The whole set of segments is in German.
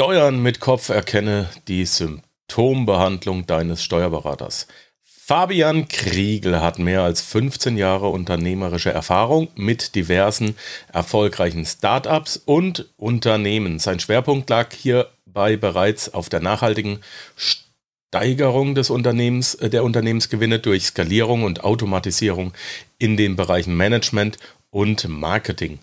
Steuern mit Kopf erkenne die Symptombehandlung deines Steuerberaters. Fabian Kriegel hat mehr als 15 Jahre unternehmerische Erfahrung mit diversen erfolgreichen Startups und Unternehmen. Sein Schwerpunkt lag hierbei bereits auf der nachhaltigen Steigerung des Unternehmens, äh, der Unternehmensgewinne durch Skalierung und Automatisierung in den Bereichen Management und Marketing.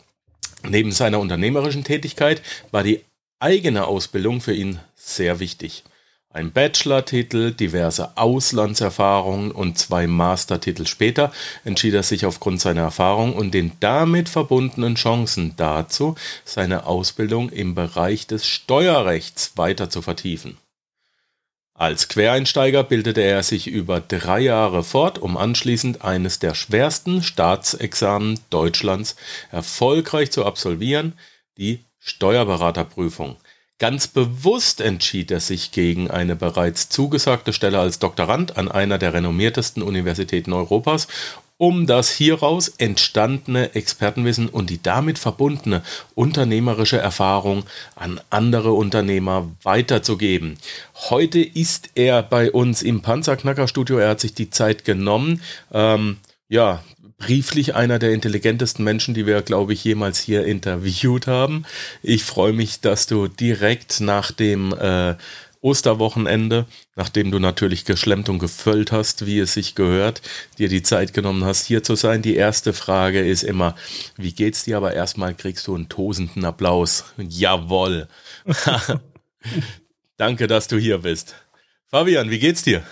Neben seiner unternehmerischen Tätigkeit war die eigene Ausbildung für ihn sehr wichtig. Ein Bachelor-Titel, diverse Auslandserfahrungen und zwei Mastertitel später entschied er sich aufgrund seiner Erfahrung und den damit verbundenen Chancen dazu, seine Ausbildung im Bereich des Steuerrechts weiter zu vertiefen. Als Quereinsteiger bildete er sich über drei Jahre fort, um anschließend eines der schwersten Staatsexamen Deutschlands erfolgreich zu absolvieren, die Steuerberaterprüfung. Ganz bewusst entschied er sich gegen eine bereits zugesagte Stelle als Doktorand an einer der renommiertesten Universitäten Europas um das hieraus entstandene Expertenwissen und die damit verbundene unternehmerische Erfahrung an andere Unternehmer weiterzugeben. Heute ist er bei uns im Panzerknackerstudio. Er hat sich die Zeit genommen. Ähm, ja, brieflich einer der intelligentesten Menschen, die wir, glaube ich, jemals hier interviewt haben. Ich freue mich, dass du direkt nach dem äh, Osterwochenende, nachdem du natürlich geschlemmt und gefüllt hast, wie es sich gehört, dir die Zeit genommen hast, hier zu sein. Die erste Frage ist immer, wie geht's dir? Aber erstmal kriegst du einen tosenden Applaus. Jawoll. Danke, dass du hier bist. Fabian, wie geht's dir?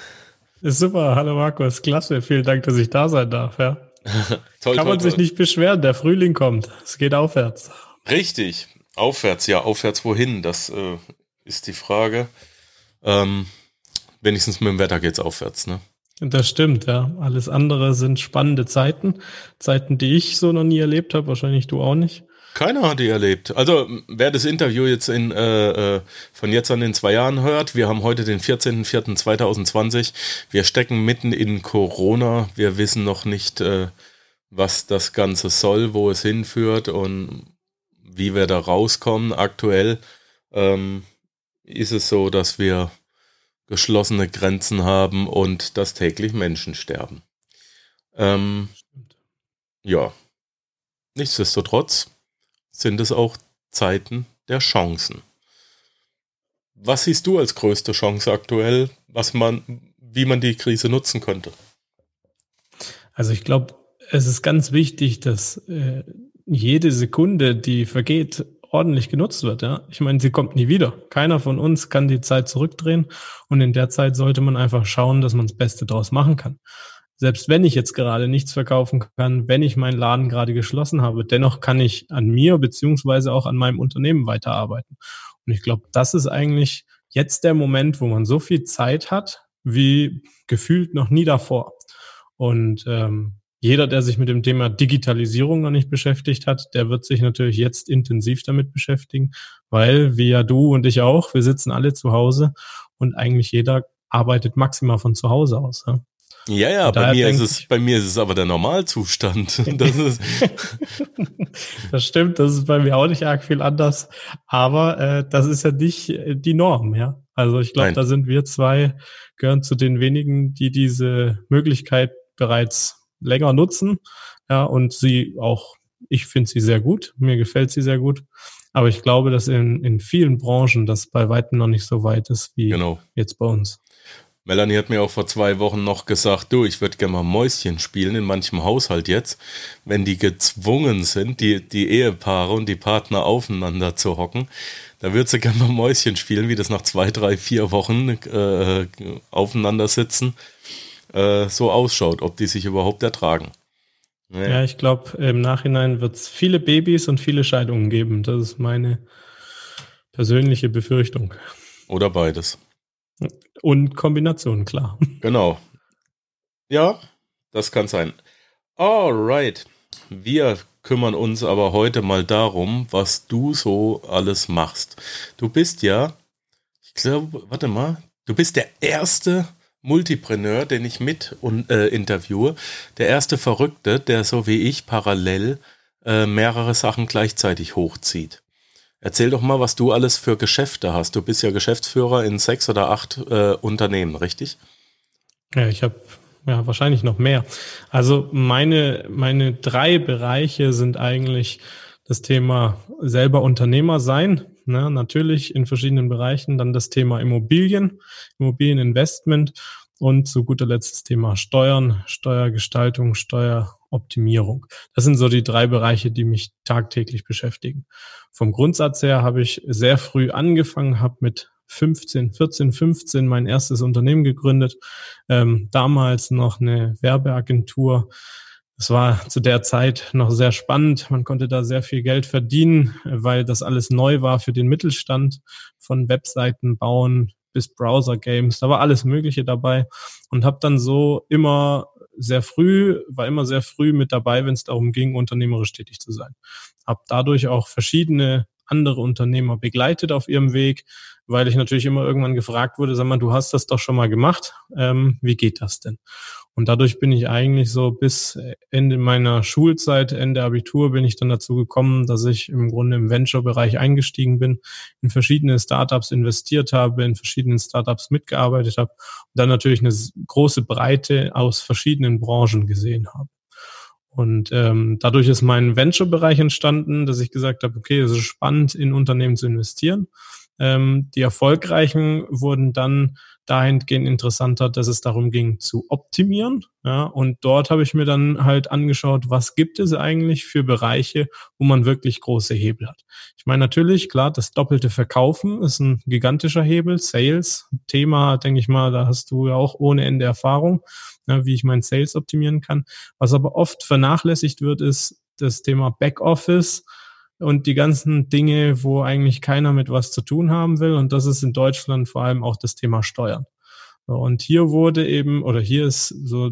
Ist super, hallo Markus, klasse, vielen Dank, dass ich da sein darf, ja. toll, Kann man toll, sich nicht beschweren, der Frühling kommt, es geht aufwärts. Richtig, aufwärts, ja, aufwärts wohin, das äh, ist die Frage. Ähm, wenigstens mit dem Wetter geht's aufwärts, ne? Das stimmt, ja. Alles andere sind spannende Zeiten. Zeiten, die ich so noch nie erlebt habe, wahrscheinlich du auch nicht. Keiner hat die erlebt. Also, wer das Interview jetzt in, äh, äh von jetzt an in zwei Jahren hört, wir haben heute den 14.04.2020. Wir stecken mitten in Corona. Wir wissen noch nicht, äh, was das Ganze soll, wo es hinführt und wie wir da rauskommen. Aktuell ähm, ist es so, dass wir geschlossene Grenzen haben und dass täglich Menschen sterben. Ähm, ja, nichtsdestotrotz sind es auch Zeiten der Chancen. Was siehst du als größte Chance aktuell, was man, wie man die Krise nutzen könnte? Also ich glaube, es ist ganz wichtig, dass äh, jede Sekunde, die vergeht, ordentlich genutzt wird. Ja? Ich meine, sie kommt nie wieder. Keiner von uns kann die Zeit zurückdrehen und in der Zeit sollte man einfach schauen, dass man das Beste draus machen kann. Selbst wenn ich jetzt gerade nichts verkaufen kann, wenn ich meinen Laden gerade geschlossen habe, dennoch kann ich an mir beziehungsweise auch an meinem Unternehmen weiterarbeiten. Und ich glaube, das ist eigentlich jetzt der Moment, wo man so viel Zeit hat, wie gefühlt noch nie davor. Und ähm, jeder, der sich mit dem Thema Digitalisierung noch nicht beschäftigt hat, der wird sich natürlich jetzt intensiv damit beschäftigen, weil, wie ja du und ich auch, wir sitzen alle zu Hause und eigentlich jeder arbeitet maximal von zu Hause aus. Ja? Ja, ja, bei mir, ist es, bei mir ist es aber der Normalzustand. Das, ist das stimmt, das ist bei mir auch nicht arg viel anders. Aber äh, das ist ja nicht äh, die Norm, ja. Also ich glaube, da sind wir zwei, gehören zu den wenigen, die diese Möglichkeit bereits länger nutzen. Ja, und sie auch, ich finde sie sehr gut, mir gefällt sie sehr gut. Aber ich glaube, dass in, in vielen Branchen das bei weitem noch nicht so weit ist wie genau. jetzt bei uns. Melanie hat mir auch vor zwei Wochen noch gesagt, du, ich würde gerne mal Mäuschen spielen in manchem Haushalt jetzt, wenn die gezwungen sind, die, die Ehepaare und die Partner aufeinander zu hocken. Da würde sie gerne mal Mäuschen spielen, wie das nach zwei, drei, vier Wochen äh, aufeinander sitzen äh, so ausschaut, ob die sich überhaupt ertragen. Naja. Ja, ich glaube, im Nachhinein wird es viele Babys und viele Scheidungen geben. Das ist meine persönliche Befürchtung. Oder beides. Und Kombination, klar. Genau. Ja, das kann sein. Alright. Wir kümmern uns aber heute mal darum, was du so alles machst. Du bist ja, ich glaube, warte mal, du bist der erste Multipreneur, den ich mit und, äh, interviewe. Der erste Verrückte, der so wie ich parallel äh, mehrere Sachen gleichzeitig hochzieht. Erzähl doch mal, was du alles für Geschäfte hast. Du bist ja Geschäftsführer in sechs oder acht äh, Unternehmen, richtig? Ja, ich habe ja wahrscheinlich noch mehr. Also meine, meine drei Bereiche sind eigentlich das Thema selber Unternehmer sein, ne, natürlich in verschiedenen Bereichen, dann das Thema Immobilien, Immobilieninvestment und zu guter Letzt das Thema Steuern, Steuergestaltung, Steueroptimierung. Das sind so die drei Bereiche, die mich tagtäglich beschäftigen. Vom Grundsatz her habe ich sehr früh angefangen, habe mit 15, 14, 15 mein erstes Unternehmen gegründet. Ähm, damals noch eine Werbeagentur. Es war zu der Zeit noch sehr spannend. Man konnte da sehr viel Geld verdienen, weil das alles neu war für den Mittelstand von Webseiten bauen bis Browser-Games. Da war alles Mögliche dabei und habe dann so immer sehr früh, war immer sehr früh mit dabei, wenn es darum ging, unternehmerisch tätig zu sein. Habe dadurch auch verschiedene andere Unternehmer begleitet auf ihrem Weg, weil ich natürlich immer irgendwann gefragt wurde, sag mal, du hast das doch schon mal gemacht, ähm, wie geht das denn? Und dadurch bin ich eigentlich so bis Ende meiner Schulzeit, Ende Abitur, bin ich dann dazu gekommen, dass ich im Grunde im Venture-Bereich eingestiegen bin, in verschiedene Startups investiert habe, in verschiedenen Startups mitgearbeitet habe und dann natürlich eine große Breite aus verschiedenen Branchen gesehen habe. Und ähm, dadurch ist mein Venture-Bereich entstanden, dass ich gesagt habe, okay, es ist spannend, in Unternehmen zu investieren. Ähm, die erfolgreichen wurden dann dahingehend interessanter, dass es darum ging zu optimieren. Ja, und dort habe ich mir dann halt angeschaut, was gibt es eigentlich für Bereiche, wo man wirklich große Hebel hat. Ich meine natürlich, klar, das doppelte Verkaufen ist ein gigantischer Hebel. Sales, Thema, denke ich mal, da hast du ja auch ohne Ende Erfahrung, ja, wie ich mein Sales optimieren kann. Was aber oft vernachlässigt wird, ist das Thema Backoffice und die ganzen Dinge, wo eigentlich keiner mit was zu tun haben will. Und das ist in Deutschland vor allem auch das Thema Steuern. Und hier wurde eben, oder hier ist so,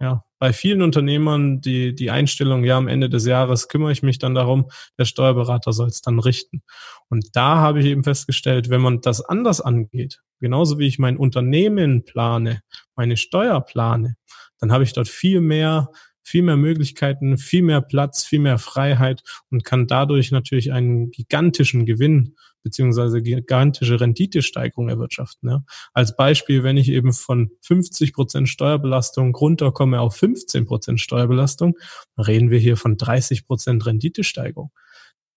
ja, bei vielen Unternehmern die, die Einstellung, ja, am Ende des Jahres kümmere ich mich dann darum, der Steuerberater soll es dann richten. Und da habe ich eben festgestellt, wenn man das anders angeht, genauso wie ich mein Unternehmen plane, meine Steuer plane, dann habe ich dort viel mehr viel mehr Möglichkeiten, viel mehr Platz, viel mehr Freiheit und kann dadurch natürlich einen gigantischen Gewinn beziehungsweise gigantische Renditesteigerung erwirtschaften. Ja. Als Beispiel, wenn ich eben von 50 Prozent Steuerbelastung runterkomme auf 15 Prozent Steuerbelastung, reden wir hier von 30 Prozent Renditesteigerung.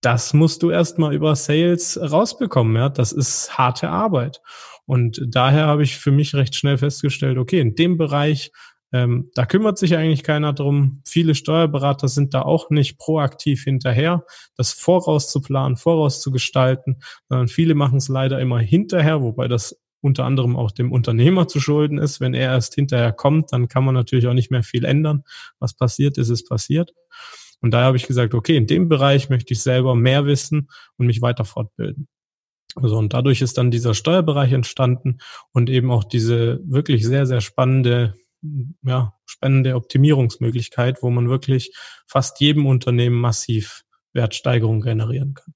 Das musst du erstmal über Sales rausbekommen. Ja. Das ist harte Arbeit. Und daher habe ich für mich recht schnell festgestellt, okay, in dem Bereich ähm, da kümmert sich eigentlich keiner drum. Viele Steuerberater sind da auch nicht proaktiv hinterher, das vorauszuplanen, vorauszugestalten, sondern viele machen es leider immer hinterher, wobei das unter anderem auch dem Unternehmer zu schulden ist. Wenn er erst hinterher kommt, dann kann man natürlich auch nicht mehr viel ändern. Was passiert ist, ist passiert. Und daher habe ich gesagt, okay, in dem Bereich möchte ich selber mehr wissen und mich weiter fortbilden. Also und dadurch ist dann dieser Steuerbereich entstanden und eben auch diese wirklich sehr, sehr spannende ja, spannende Optimierungsmöglichkeit, wo man wirklich fast jedem Unternehmen massiv Wertsteigerung generieren kann.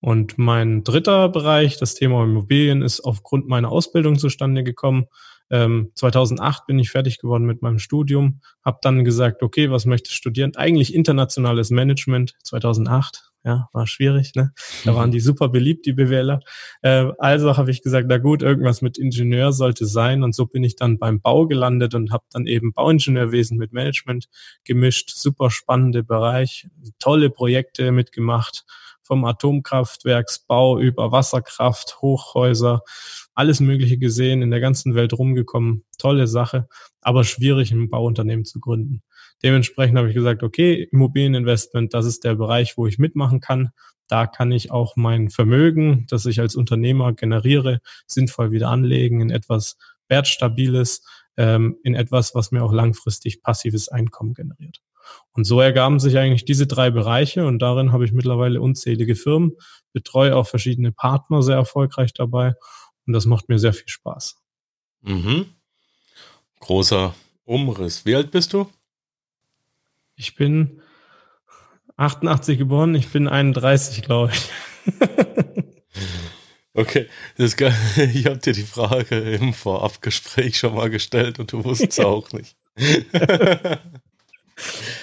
Und mein dritter Bereich, das Thema Immobilien, ist aufgrund meiner Ausbildung zustande gekommen. Ähm, 2008 bin ich fertig geworden mit meinem Studium, habe dann gesagt, okay, was möchte ich studieren? Eigentlich internationales Management 2008 ja, war schwierig, ne? Da waren die super beliebt, die BWLer. Äh, also habe ich gesagt, na gut, irgendwas mit Ingenieur sollte sein. Und so bin ich dann beim Bau gelandet und habe dann eben Bauingenieurwesen mit Management gemischt. Super spannende Bereich, tolle Projekte mitgemacht, vom Atomkraftwerksbau über Wasserkraft, Hochhäuser, alles Mögliche gesehen, in der ganzen Welt rumgekommen. Tolle Sache, aber schwierig, ein Bauunternehmen zu gründen. Dementsprechend habe ich gesagt, okay, Immobilieninvestment, das ist der Bereich, wo ich mitmachen kann. Da kann ich auch mein Vermögen, das ich als Unternehmer generiere, sinnvoll wieder anlegen in etwas Wertstabiles, ähm, in etwas, was mir auch langfristig passives Einkommen generiert. Und so ergaben sich eigentlich diese drei Bereiche und darin habe ich mittlerweile unzählige Firmen, betreue auch verschiedene Partner sehr erfolgreich dabei und das macht mir sehr viel Spaß. Mhm. Großer Umriss. Wie alt bist du? Ich bin 88 geboren, ich bin 31, glaube ich. Okay, das ist ich habe dir die Frage im Vorabgespräch schon mal gestellt und du wusstest ja. auch nicht.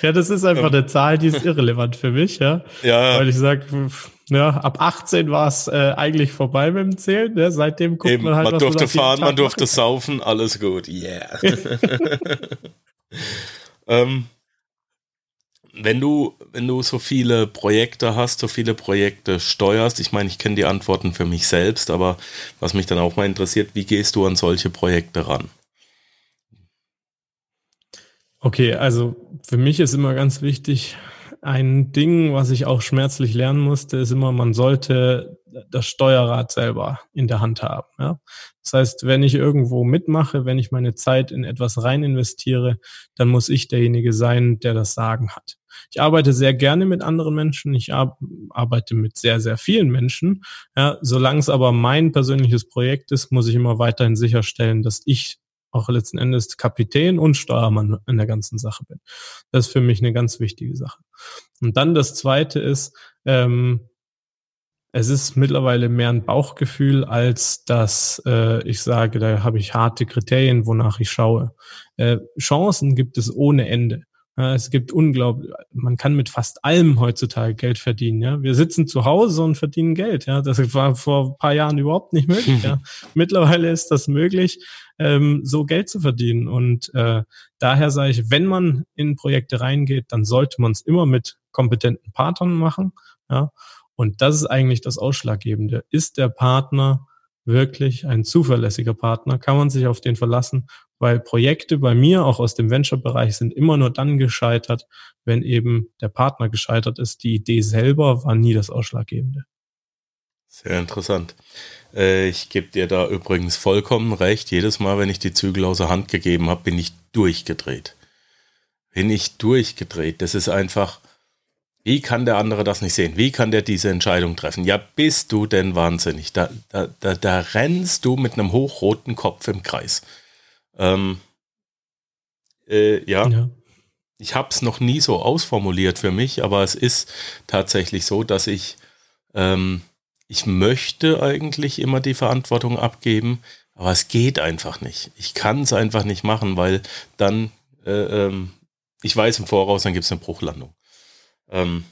Ja, das ist einfach eine Zahl, die ist irrelevant für mich, ja. Ja. Weil ich sage, ja, ab 18 war es äh, eigentlich vorbei mit dem Zählen. Ne? Seitdem guckt Eben, man halt, man durfte fahren, man durfte saufen, alles gut. Yeah. ähm, wenn du, wenn du so viele Projekte hast, so viele Projekte steuerst, ich meine, ich kenne die Antworten für mich selbst, aber was mich dann auch mal interessiert, wie gehst du an solche Projekte ran? Okay, also für mich ist immer ganz wichtig, ein Ding, was ich auch schmerzlich lernen musste, ist immer, man sollte das Steuerrad selber in der Hand haben. Ja? Das heißt, wenn ich irgendwo mitmache, wenn ich meine Zeit in etwas rein investiere, dann muss ich derjenige sein, der das Sagen hat. Ich arbeite sehr gerne mit anderen Menschen. Ich arbeite mit sehr, sehr vielen Menschen. Ja, solange es aber mein persönliches Projekt ist, muss ich immer weiterhin sicherstellen, dass ich auch letzten Endes Kapitän und Steuermann in der ganzen Sache bin. Das ist für mich eine ganz wichtige Sache. Und dann das Zweite ist, ähm, es ist mittlerweile mehr ein Bauchgefühl, als dass äh, ich sage, da habe ich harte Kriterien, wonach ich schaue. Äh, Chancen gibt es ohne Ende. Es gibt unglaublich, man kann mit fast allem heutzutage Geld verdienen. Ja, wir sitzen zu Hause und verdienen Geld. Ja, das war vor ein paar Jahren überhaupt nicht möglich. ja, mittlerweile ist das möglich, ähm, so Geld zu verdienen. Und äh, daher sage ich, wenn man in Projekte reingeht, dann sollte man es immer mit kompetenten Partnern machen. Ja, und das ist eigentlich das Ausschlaggebende. Ist der Partner wirklich ein zuverlässiger Partner? Kann man sich auf den verlassen? Weil Projekte bei mir, auch aus dem Venture-Bereich, sind immer nur dann gescheitert, wenn eben der Partner gescheitert ist. Die Idee selber war nie das Ausschlaggebende. Sehr interessant. Äh, ich gebe dir da übrigens vollkommen recht. Jedes Mal, wenn ich die Zügel aus der Hand gegeben habe, bin ich durchgedreht. Bin ich durchgedreht. Das ist einfach, wie kann der andere das nicht sehen? Wie kann der diese Entscheidung treffen? Ja, bist du denn wahnsinnig? Da, da, da, da rennst du mit einem hochroten Kopf im Kreis. Ähm, äh, ja. ja. Ich habe es noch nie so ausformuliert für mich, aber es ist tatsächlich so, dass ich, ähm, ich möchte eigentlich immer die Verantwortung abgeben, aber es geht einfach nicht. Ich kann es einfach nicht machen, weil dann, äh, ähm, ich weiß im Voraus, dann gibt es eine Bruchlandung. Ähm,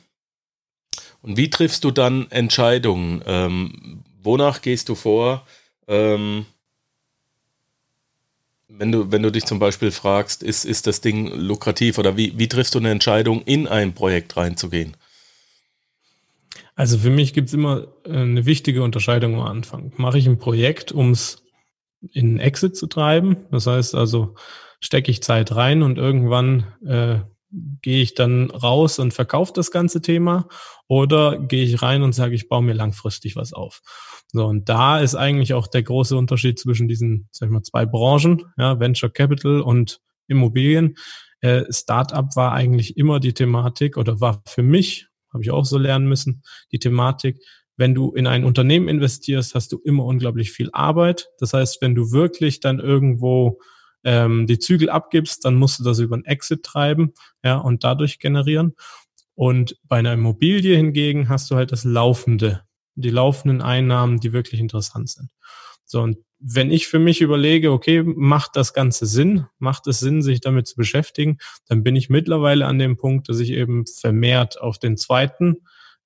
und wie triffst du dann Entscheidungen? Ähm, wonach gehst du vor? Ähm, wenn du, wenn du dich zum Beispiel fragst, ist, ist das Ding lukrativ oder wie, wie triffst du eine Entscheidung, in ein Projekt reinzugehen? Also für mich gibt es immer äh, eine wichtige Unterscheidung am Anfang. Mache ich ein Projekt, um es in Exit zu treiben? Das heißt also, stecke ich Zeit rein und irgendwann äh, gehe ich dann raus und verkaufe das ganze Thema oder gehe ich rein und sage, ich baue mir langfristig was auf. So, und da ist eigentlich auch der große Unterschied zwischen diesen, sag ich mal, zwei Branchen, ja, Venture Capital und Immobilien. Äh, Startup war eigentlich immer die Thematik oder war für mich, habe ich auch so lernen müssen, die Thematik, wenn du in ein Unternehmen investierst, hast du immer unglaublich viel Arbeit. Das heißt, wenn du wirklich dann irgendwo ähm, die Zügel abgibst, dann musst du das über einen Exit treiben, ja, und dadurch generieren. Und bei einer Immobilie hingegen hast du halt das Laufende, die laufenden Einnahmen, die wirklich interessant sind. So, und wenn ich für mich überlege, okay, macht das Ganze Sinn, macht es Sinn, sich damit zu beschäftigen, dann bin ich mittlerweile an dem Punkt, dass ich eben vermehrt auf den zweiten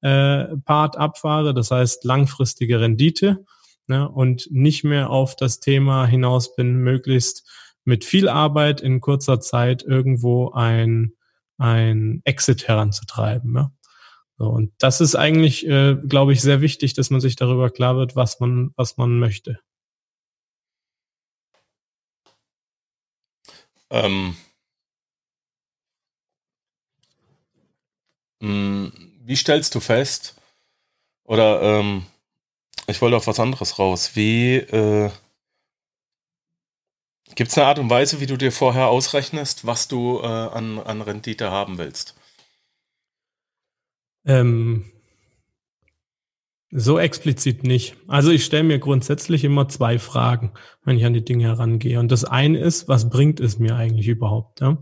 äh, Part abfahre, das heißt langfristige Rendite, ne, und nicht mehr auf das Thema hinaus bin, möglichst mit viel Arbeit in kurzer Zeit irgendwo ein, ein Exit heranzutreiben. Ja? So, und das ist eigentlich, äh, glaube ich, sehr wichtig, dass man sich darüber klar wird, was man, was man möchte. Ähm, hm, wie stellst du fest, oder ähm, ich wollte auf was anderes raus, wie äh, Gibt es eine Art und Weise, wie du dir vorher ausrechnest, was du äh, an, an Rendite haben willst? Ähm, so explizit nicht. Also ich stelle mir grundsätzlich immer zwei Fragen, wenn ich an die Dinge herangehe. Und das eine ist, was bringt es mir eigentlich überhaupt? Ja?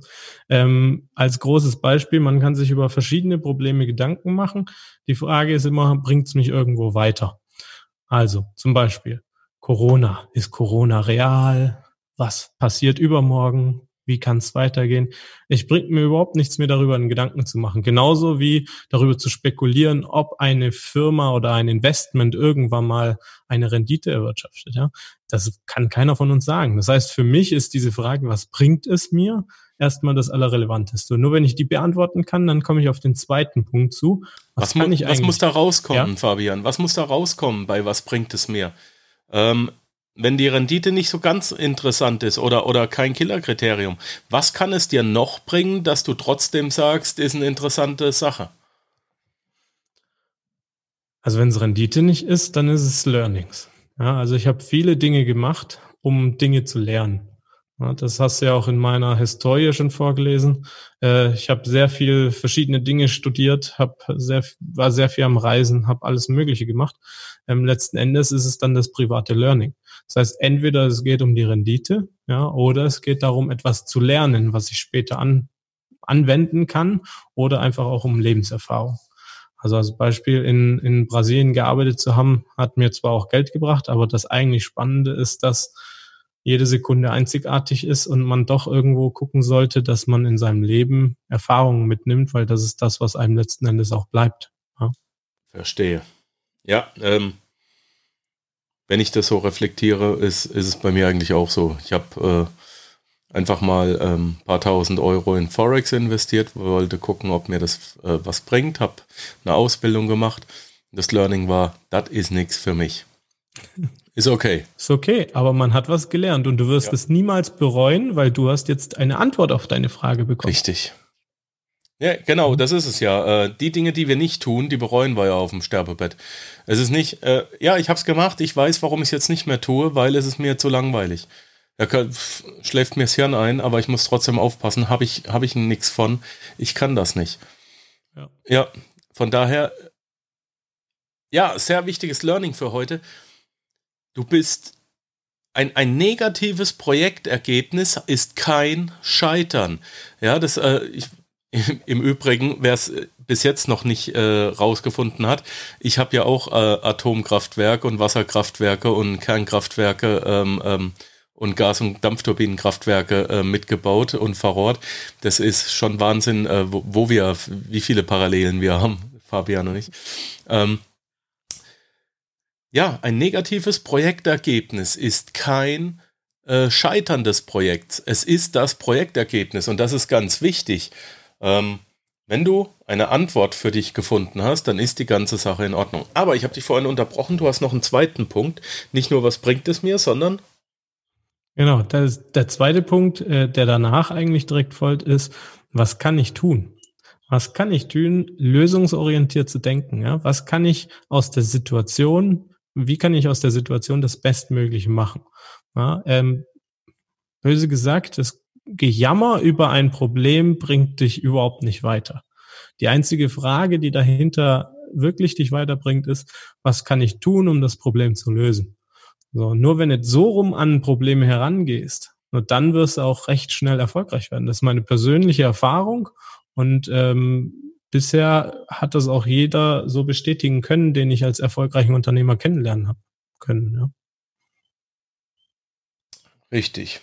Ähm, als großes Beispiel, man kann sich über verschiedene Probleme Gedanken machen. Die Frage ist immer, bringt es mich irgendwo weiter? Also zum Beispiel Corona. Ist Corona real? Was passiert übermorgen, wie kann es weitergehen. Ich bringe mir überhaupt nichts mehr darüber, einen Gedanken zu machen. Genauso wie darüber zu spekulieren, ob eine Firma oder ein Investment irgendwann mal eine Rendite erwirtschaftet. Ja, das kann keiner von uns sagen. Das heißt, für mich ist diese Frage, was bringt es mir, erstmal das Allerrelevanteste. Und nur wenn ich die beantworten kann, dann komme ich auf den zweiten Punkt zu. Was, was kann ich was muss da rauskommen, ja? Fabian? Was muss da rauskommen bei was bringt es mir? Ähm, wenn die Rendite nicht so ganz interessant ist oder, oder kein Killerkriterium, was kann es dir noch bringen, dass du trotzdem sagst, ist eine interessante Sache? Also wenn es Rendite nicht ist, dann ist es Learnings. Ja, also ich habe viele Dinge gemacht, um Dinge zu lernen. Ja, das hast du ja auch in meiner Historie schon vorgelesen. Äh, ich habe sehr viel verschiedene Dinge studiert, hab sehr, war sehr viel am Reisen, habe alles Mögliche gemacht. Ähm, letzten Endes ist es dann das private Learning. Das heißt, entweder es geht um die Rendite, ja, oder es geht darum, etwas zu lernen, was ich später an, anwenden kann, oder einfach auch um Lebenserfahrung. Also als Beispiel in, in Brasilien gearbeitet zu haben, hat mir zwar auch Geld gebracht, aber das eigentlich Spannende ist, dass jede Sekunde einzigartig ist und man doch irgendwo gucken sollte, dass man in seinem Leben Erfahrungen mitnimmt, weil das ist das, was einem letzten Endes auch bleibt. Ja. Verstehe. Ja, ähm, wenn ich das so reflektiere, ist, ist es bei mir eigentlich auch so. Ich habe äh, einfach mal ein ähm, paar tausend Euro in Forex investiert, wollte gucken, ob mir das äh, was bringt, habe eine Ausbildung gemacht. Das Learning war, das ist nichts für mich. Ist okay. Ist okay, aber man hat was gelernt und du wirst ja. es niemals bereuen, weil du hast jetzt eine Antwort auf deine Frage bekommen. Richtig. Ja, genau, das ist es ja. Äh, die Dinge, die wir nicht tun, die bereuen wir ja auf dem Sterbebett. Es ist nicht, äh, ja, ich habe es gemacht, ich weiß, warum ich es jetzt nicht mehr tue, weil es ist mir zu langweilig. Da kann, schläft mir das Hirn ein, aber ich muss trotzdem aufpassen, habe ich, hab ich nichts von. Ich kann das nicht. Ja. ja, von daher, ja, sehr wichtiges Learning für heute. Du bist ein, ein negatives Projektergebnis ist kein Scheitern. Ja, das äh, ich, im Übrigen, wer es äh, bis jetzt noch nicht äh, rausgefunden hat, ich habe ja auch äh, Atomkraftwerke und Wasserkraftwerke und Kernkraftwerke ähm, ähm, und Gas- und Dampfturbinenkraftwerke äh, mitgebaut und verrohrt. Das ist schon Wahnsinn, äh, wo, wo, wir, wie viele Parallelen wir haben, Fabian und ich. Ähm, ja, ein negatives Projektergebnis ist kein äh, Scheitern des Projekts. Es ist das Projektergebnis und das ist ganz wichtig. Ähm, wenn du eine Antwort für dich gefunden hast, dann ist die ganze Sache in Ordnung. Aber ich habe dich vorhin unterbrochen, du hast noch einen zweiten Punkt. Nicht nur, was bringt es mir, sondern. Genau, der zweite Punkt, äh, der danach eigentlich direkt folgt, ist, was kann ich tun? Was kann ich tun, lösungsorientiert zu denken? Ja? Was kann ich aus der Situation wie kann ich aus der Situation das Bestmögliche machen? Ja, ähm, böse gesagt, das Gejammer über ein Problem bringt dich überhaupt nicht weiter. Die einzige Frage, die dahinter wirklich dich weiterbringt, ist, was kann ich tun, um das Problem zu lösen? So, nur wenn du so rum an Probleme herangehst, nur dann wirst du auch recht schnell erfolgreich werden. Das ist meine persönliche Erfahrung und ähm, bisher hat das auch jeder so bestätigen können, den ich als erfolgreichen Unternehmer kennenlernen habe können. Ja. Richtig.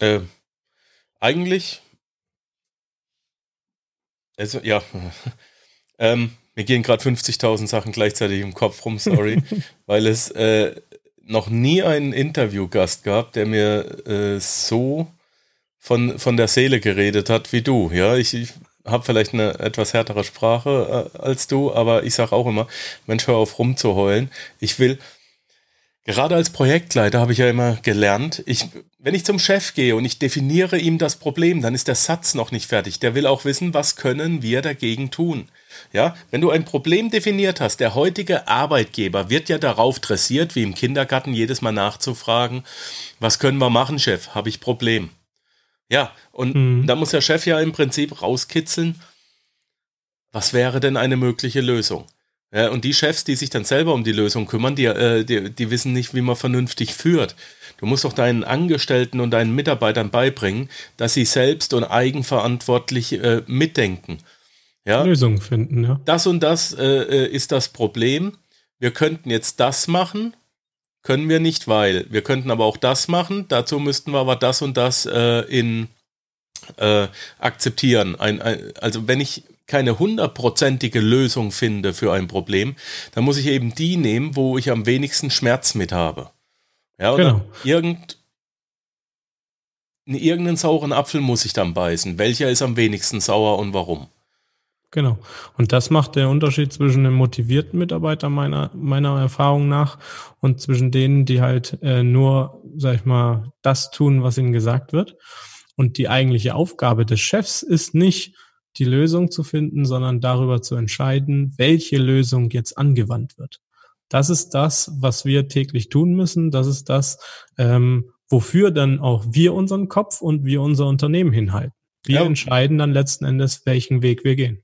Äh, eigentlich, also ja, ähm, mir gehen gerade 50.000 Sachen gleichzeitig im Kopf rum, sorry, weil es äh, noch nie einen Interviewgast gab, der mir äh, so von, von der Seele geredet hat wie du. Ja, ich, ich habe vielleicht eine etwas härtere Sprache äh, als du, aber ich sage auch immer, Mensch, hör auf rumzuheulen. Ich will, gerade als Projektleiter habe ich ja immer gelernt, ich, wenn ich zum Chef gehe und ich definiere ihm das Problem, dann ist der Satz noch nicht fertig. Der will auch wissen, was können wir dagegen tun. Ja, wenn du ein Problem definiert hast, der heutige Arbeitgeber wird ja darauf dressiert, wie im Kindergarten jedes Mal nachzufragen, was können wir machen, Chef? Habe ich Problem? Ja, und mhm. da muss der Chef ja im Prinzip rauskitzeln, was wäre denn eine mögliche Lösung? Ja, und die Chefs, die sich dann selber um die Lösung kümmern, die, äh, die, die wissen nicht, wie man vernünftig führt. Du musst doch deinen Angestellten und deinen Mitarbeitern beibringen, dass sie selbst und eigenverantwortlich äh, mitdenken. Ja? Lösungen finden, ja. Das und das äh, äh ist das Problem. Wir könnten jetzt das machen. können wir nicht, weil wir könnten aber auch das machen. Dazu müssten wir aber das und das äh, in äh, akzeptieren. Ein, ein, also wenn ich keine hundertprozentige Lösung finde für ein Problem, dann muss ich eben die nehmen, wo ich am wenigsten Schmerz mit habe. Ja, oder genau. irgend, irgendeinen sauren Apfel muss ich dann beißen. Welcher ist am wenigsten sauer und warum? Genau. Und das macht der Unterschied zwischen einem motivierten Mitarbeiter meiner, meiner Erfahrung nach und zwischen denen, die halt äh, nur, sag ich mal, das tun, was ihnen gesagt wird. Und die eigentliche Aufgabe des Chefs ist nicht, die Lösung zu finden, sondern darüber zu entscheiden, welche Lösung jetzt angewandt wird. Das ist das, was wir täglich tun müssen. Das ist das, ähm, wofür dann auch wir unseren Kopf und wir unser Unternehmen hinhalten. Wir ja. entscheiden dann letzten Endes, welchen Weg wir gehen.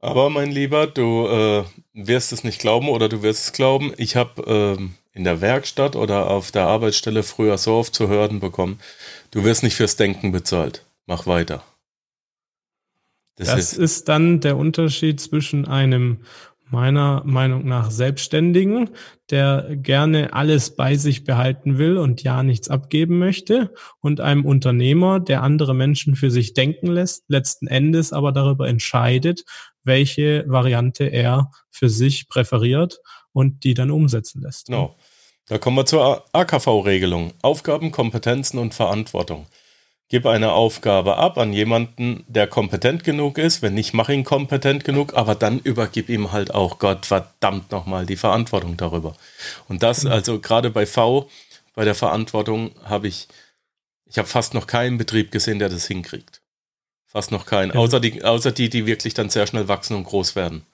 Aber mein Lieber, du äh, wirst es nicht glauben oder du wirst es glauben. Ich habe äh, in der Werkstatt oder auf der Arbeitsstelle früher so oft zu hören bekommen, du wirst nicht fürs Denken bezahlt. Mach weiter. Das, das ist, ist dann der Unterschied zwischen einem meiner Meinung nach Selbstständigen, der gerne alles bei sich behalten will und ja nichts abgeben möchte, und einem Unternehmer, der andere Menschen für sich denken lässt, letzten Endes aber darüber entscheidet, welche Variante er für sich präferiert und die dann umsetzen lässt. Genau. Da kommen wir zur AKV-Regelung. Aufgaben, Kompetenzen und Verantwortung. Gib eine Aufgabe ab an jemanden, der kompetent genug ist. Wenn nicht, mach ihn kompetent genug, aber dann übergib ihm halt auch Gott verdammt nochmal die Verantwortung darüber. Und das, mhm. also gerade bei V, bei der Verantwortung habe ich, ich habe fast noch keinen Betrieb gesehen, der das hinkriegt. Fast noch keinen. Ja. Außer, die, außer die, die wirklich dann sehr schnell wachsen und groß werden.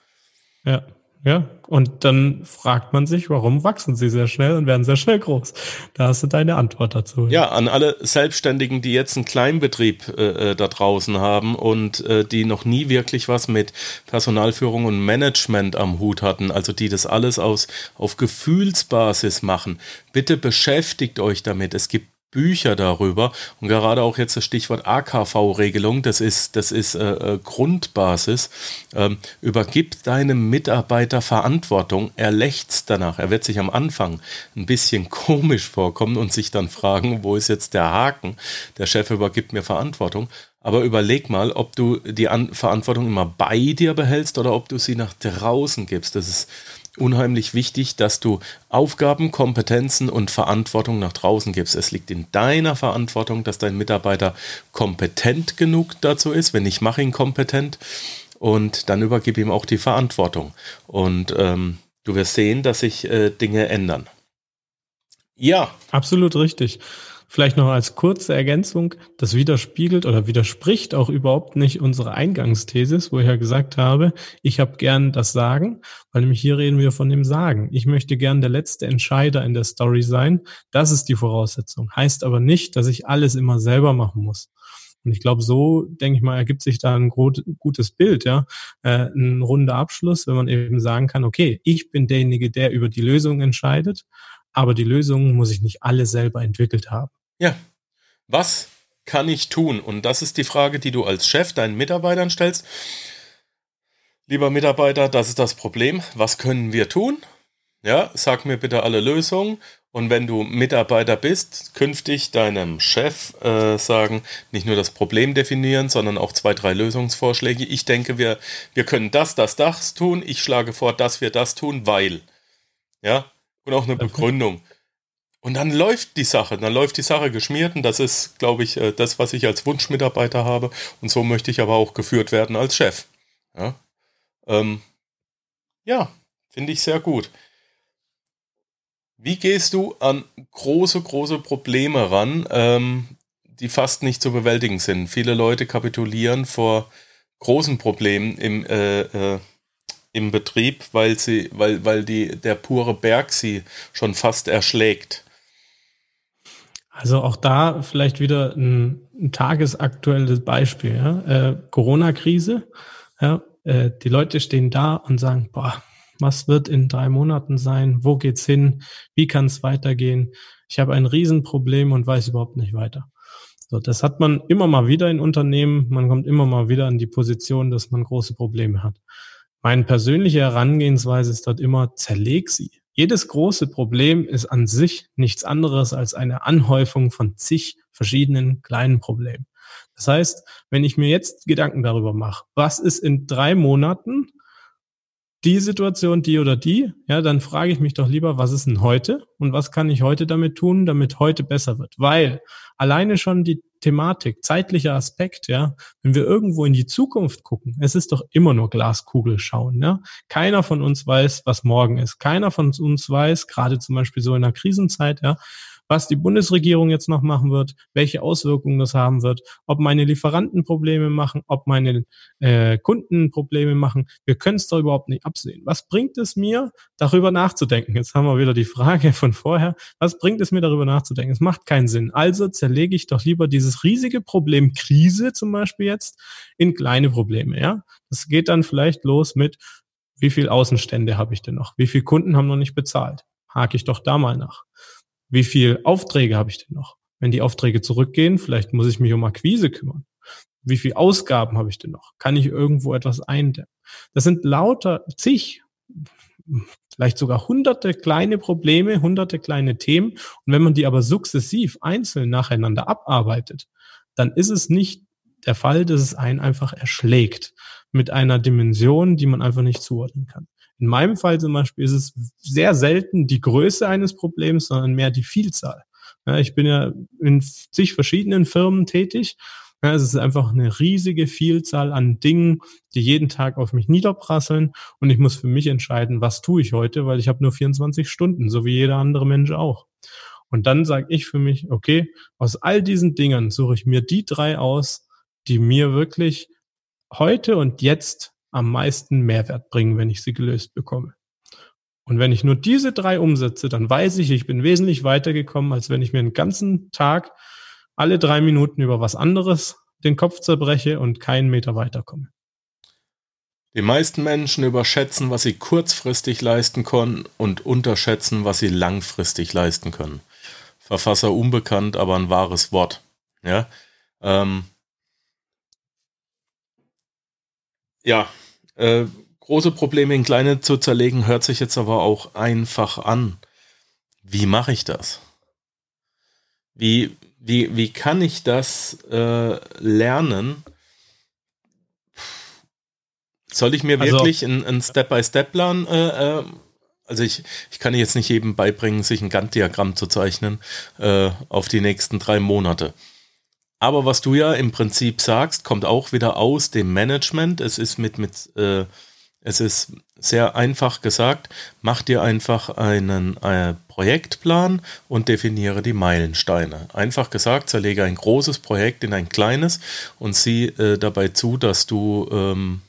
Ja, ja. Und dann fragt man sich, warum wachsen sie sehr schnell und werden sehr schnell groß? Da hast du deine Antwort dazu. Ja, an alle Selbstständigen, die jetzt einen Kleinbetrieb äh, äh, da draußen haben und äh, die noch nie wirklich was mit Personalführung und Management am Hut hatten, also die das alles aus, auf Gefühlsbasis machen. Bitte beschäftigt euch damit. Es gibt Bücher darüber und gerade auch jetzt das Stichwort AKV-Regelung, das ist, das ist äh, äh, Grundbasis. Ähm, übergib deinem Mitarbeiter Verantwortung, er lächzt danach. Er wird sich am Anfang ein bisschen komisch vorkommen und sich dann fragen, wo ist jetzt der Haken? Der Chef übergibt mir Verantwortung. Aber überleg mal, ob du die An Verantwortung immer bei dir behältst oder ob du sie nach draußen gibst. Das ist unheimlich wichtig, dass du Aufgaben, Kompetenzen und Verantwortung nach draußen gibst. Es liegt in deiner Verantwortung, dass dein Mitarbeiter kompetent genug dazu ist. Wenn nicht, mach ihn kompetent und dann übergib ihm auch die Verantwortung. Und ähm, du wirst sehen, dass sich äh, Dinge ändern. Ja. Absolut richtig. Vielleicht noch als kurze Ergänzung, das widerspiegelt oder widerspricht auch überhaupt nicht unsere Eingangsthesis, wo ich ja gesagt habe, ich habe gern das Sagen, weil nämlich hier reden wir von dem Sagen. Ich möchte gern der letzte Entscheider in der Story sein. Das ist die Voraussetzung. Heißt aber nicht, dass ich alles immer selber machen muss. Und ich glaube, so, denke ich mal, ergibt sich da ein gutes Bild, ja. Äh, ein runder Abschluss, wenn man eben sagen kann, okay, ich bin derjenige, der über die Lösung entscheidet, aber die Lösung muss ich nicht alle selber entwickelt haben. Ja. Was kann ich tun? Und das ist die Frage, die du als Chef deinen Mitarbeitern stellst. Lieber Mitarbeiter, das ist das Problem. Was können wir tun? Ja, sag mir bitte alle Lösungen. Und wenn du Mitarbeiter bist, künftig deinem Chef äh, sagen, nicht nur das Problem definieren, sondern auch zwei, drei Lösungsvorschläge. Ich denke, wir, wir können das, das, das tun. Ich schlage vor, dass wir das tun, weil. Ja, und auch eine Begründung. Und dann läuft die Sache, dann läuft die Sache geschmiert und das ist, glaube ich, äh, das, was ich als Wunschmitarbeiter habe. Und so möchte ich aber auch geführt werden als Chef. Ja, ähm, ja finde ich sehr gut. Wie gehst du an große, große Probleme ran, ähm, die fast nicht zu bewältigen sind? Viele Leute kapitulieren vor großen Problemen im, äh, äh, im Betrieb, weil sie, weil, weil die, der pure Berg sie schon fast erschlägt. Also auch da vielleicht wieder ein, ein tagesaktuelles Beispiel. Ja? Äh, Corona-Krise. Ja? Äh, die Leute stehen da und sagen, boah, was wird in drei Monaten sein? Wo geht's hin? Wie kann es weitergehen? Ich habe ein Riesenproblem und weiß überhaupt nicht weiter. So, das hat man immer mal wieder in Unternehmen. Man kommt immer mal wieder in die Position, dass man große Probleme hat. Meine persönliche Herangehensweise ist dort immer, zerleg sie Jedes große Problem ist an sich nichts anderes als eine Anhäufung von zig verschiedenen kleinen Problemen. Das heißt, wenn ich mir jetzt Gedanken darüber mache, was ist in drei Monaten die Situation, die oder die, ja, dann frage ich mich doch lieber, was ist denn heute und was kann ich heute damit tun, damit heute besser wird? Weil alleine schon die Thematik, zeitlicher Aspekt, ja, wenn wir irgendwo in die Zukunft gucken, es ist doch immer nur Glaskugel schauen, ja. Keiner von uns weiß, was morgen ist. Keiner von uns weiß, gerade zum Beispiel so in einer Krisenzeit, ja, was die Bundesregierung jetzt noch machen wird, welche Auswirkungen das haben wird, ob meine Lieferanten Probleme machen, ob meine äh, Kunden Probleme machen. Wir können es doch überhaupt nicht absehen. Was bringt es mir, darüber nachzudenken? Jetzt haben wir wieder die Frage von vorher. Was bringt es mir, darüber nachzudenken? Es macht keinen Sinn. Also zerlege ich doch lieber dieses riesige Problem Krise zum Beispiel jetzt in kleine Probleme. Ja, das geht dann vielleicht los mit wie viel Außenstände habe ich denn noch? Wie viele Kunden haben noch nicht bezahlt? Hake ich doch da mal nach. Wie viel Aufträge habe ich denn noch? Wenn die Aufträge zurückgehen, vielleicht muss ich mich um Akquise kümmern. Wie viel Ausgaben habe ich denn noch? Kann ich irgendwo etwas eindämmen? Das sind lauter zig, vielleicht sogar hunderte kleine Probleme, hunderte kleine Themen. Und wenn man die aber sukzessiv einzeln nacheinander abarbeitet, dann ist es nicht der Fall, dass es einen einfach erschlägt mit einer Dimension, die man einfach nicht zuordnen kann. In meinem Fall zum Beispiel ist es sehr selten die Größe eines Problems, sondern mehr die Vielzahl. Ja, ich bin ja in zig verschiedenen Firmen tätig. Ja, es ist einfach eine riesige Vielzahl an Dingen, die jeden Tag auf mich niederprasseln und ich muss für mich entscheiden, was tue ich heute, weil ich habe nur 24 Stunden, so wie jeder andere Mensch auch. Und dann sage ich für mich, okay, aus all diesen Dingen suche ich mir die drei aus, die mir wirklich heute und jetzt am meisten Mehrwert bringen, wenn ich sie gelöst bekomme. Und wenn ich nur diese drei umsetze, dann weiß ich, ich bin wesentlich weitergekommen, als wenn ich mir einen ganzen Tag alle drei Minuten über was anderes den Kopf zerbreche und keinen Meter weiterkomme. Die meisten Menschen überschätzen, was sie kurzfristig leisten können und unterschätzen, was sie langfristig leisten können. Verfasser unbekannt, aber ein wahres Wort. Ja, ähm, ja äh, große Probleme in kleine zu zerlegen, hört sich jetzt aber auch einfach an. Wie mache ich das? Wie, wie, wie kann ich das äh, lernen? Soll ich mir also, wirklich einen Step-by-Step-Plan, äh, äh, also ich, ich kann jetzt nicht jedem beibringen, sich ein Gantt-Diagramm zu zeichnen äh, auf die nächsten drei Monate. Aber was du ja im Prinzip sagst, kommt auch wieder aus dem Management. Es ist mit, mit äh, es ist sehr einfach gesagt, mach dir einfach einen äh, Projektplan und definiere die Meilensteine. Einfach gesagt, zerlege ein großes Projekt in ein kleines und sieh äh, dabei zu, dass du ähm,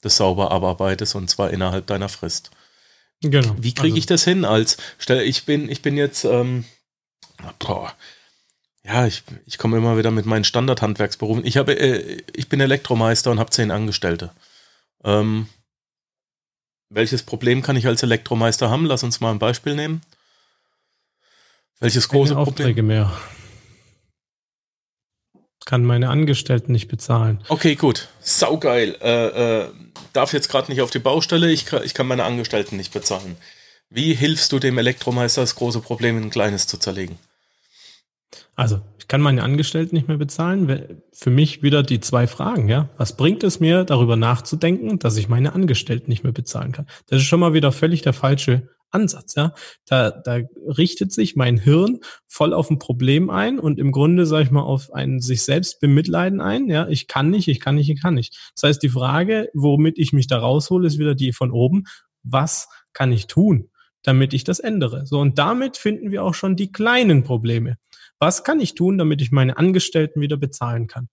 das sauber abarbeitest und zwar innerhalb deiner Frist. Genau. Wie kriege also. ich das hin? Als Stelle, ich bin, ich bin jetzt, ähm, boah, ja, ich, ich komme immer wieder mit meinen Standardhandwerksberufen. Ich habe, äh, ich bin Elektromeister und habe zehn Angestellte. Ähm, welches Problem kann ich als Elektromeister haben? Lass uns mal ein Beispiel nehmen. Welches große Keine Aufträge Problem? mehr. Kann meine Angestellten nicht bezahlen. Okay, gut. Saugeil. Äh, äh, darf jetzt gerade nicht auf die Baustelle. Ich, ich kann meine Angestellten nicht bezahlen. Wie hilfst du dem Elektromeister, das große Problem in ein kleines zu zerlegen? Also, ich kann meine Angestellten nicht mehr bezahlen. Für mich wieder die zwei Fragen, ja. Was bringt es mir, darüber nachzudenken, dass ich meine Angestellten nicht mehr bezahlen kann? Das ist schon mal wieder völlig der falsche Ansatz, ja. Da, da richtet sich mein Hirn voll auf ein Problem ein und im Grunde, sage ich mal, auf ein sich selbst bemitleiden ein, ja. Ich kann nicht, ich kann nicht, ich kann nicht. Das heißt, die Frage, womit ich mich da raushole, ist wieder die von oben. Was kann ich tun, damit ich das ändere? So, und damit finden wir auch schon die kleinen Probleme. Was kann ich tun, damit ich meine Angestellten wieder bezahlen kann?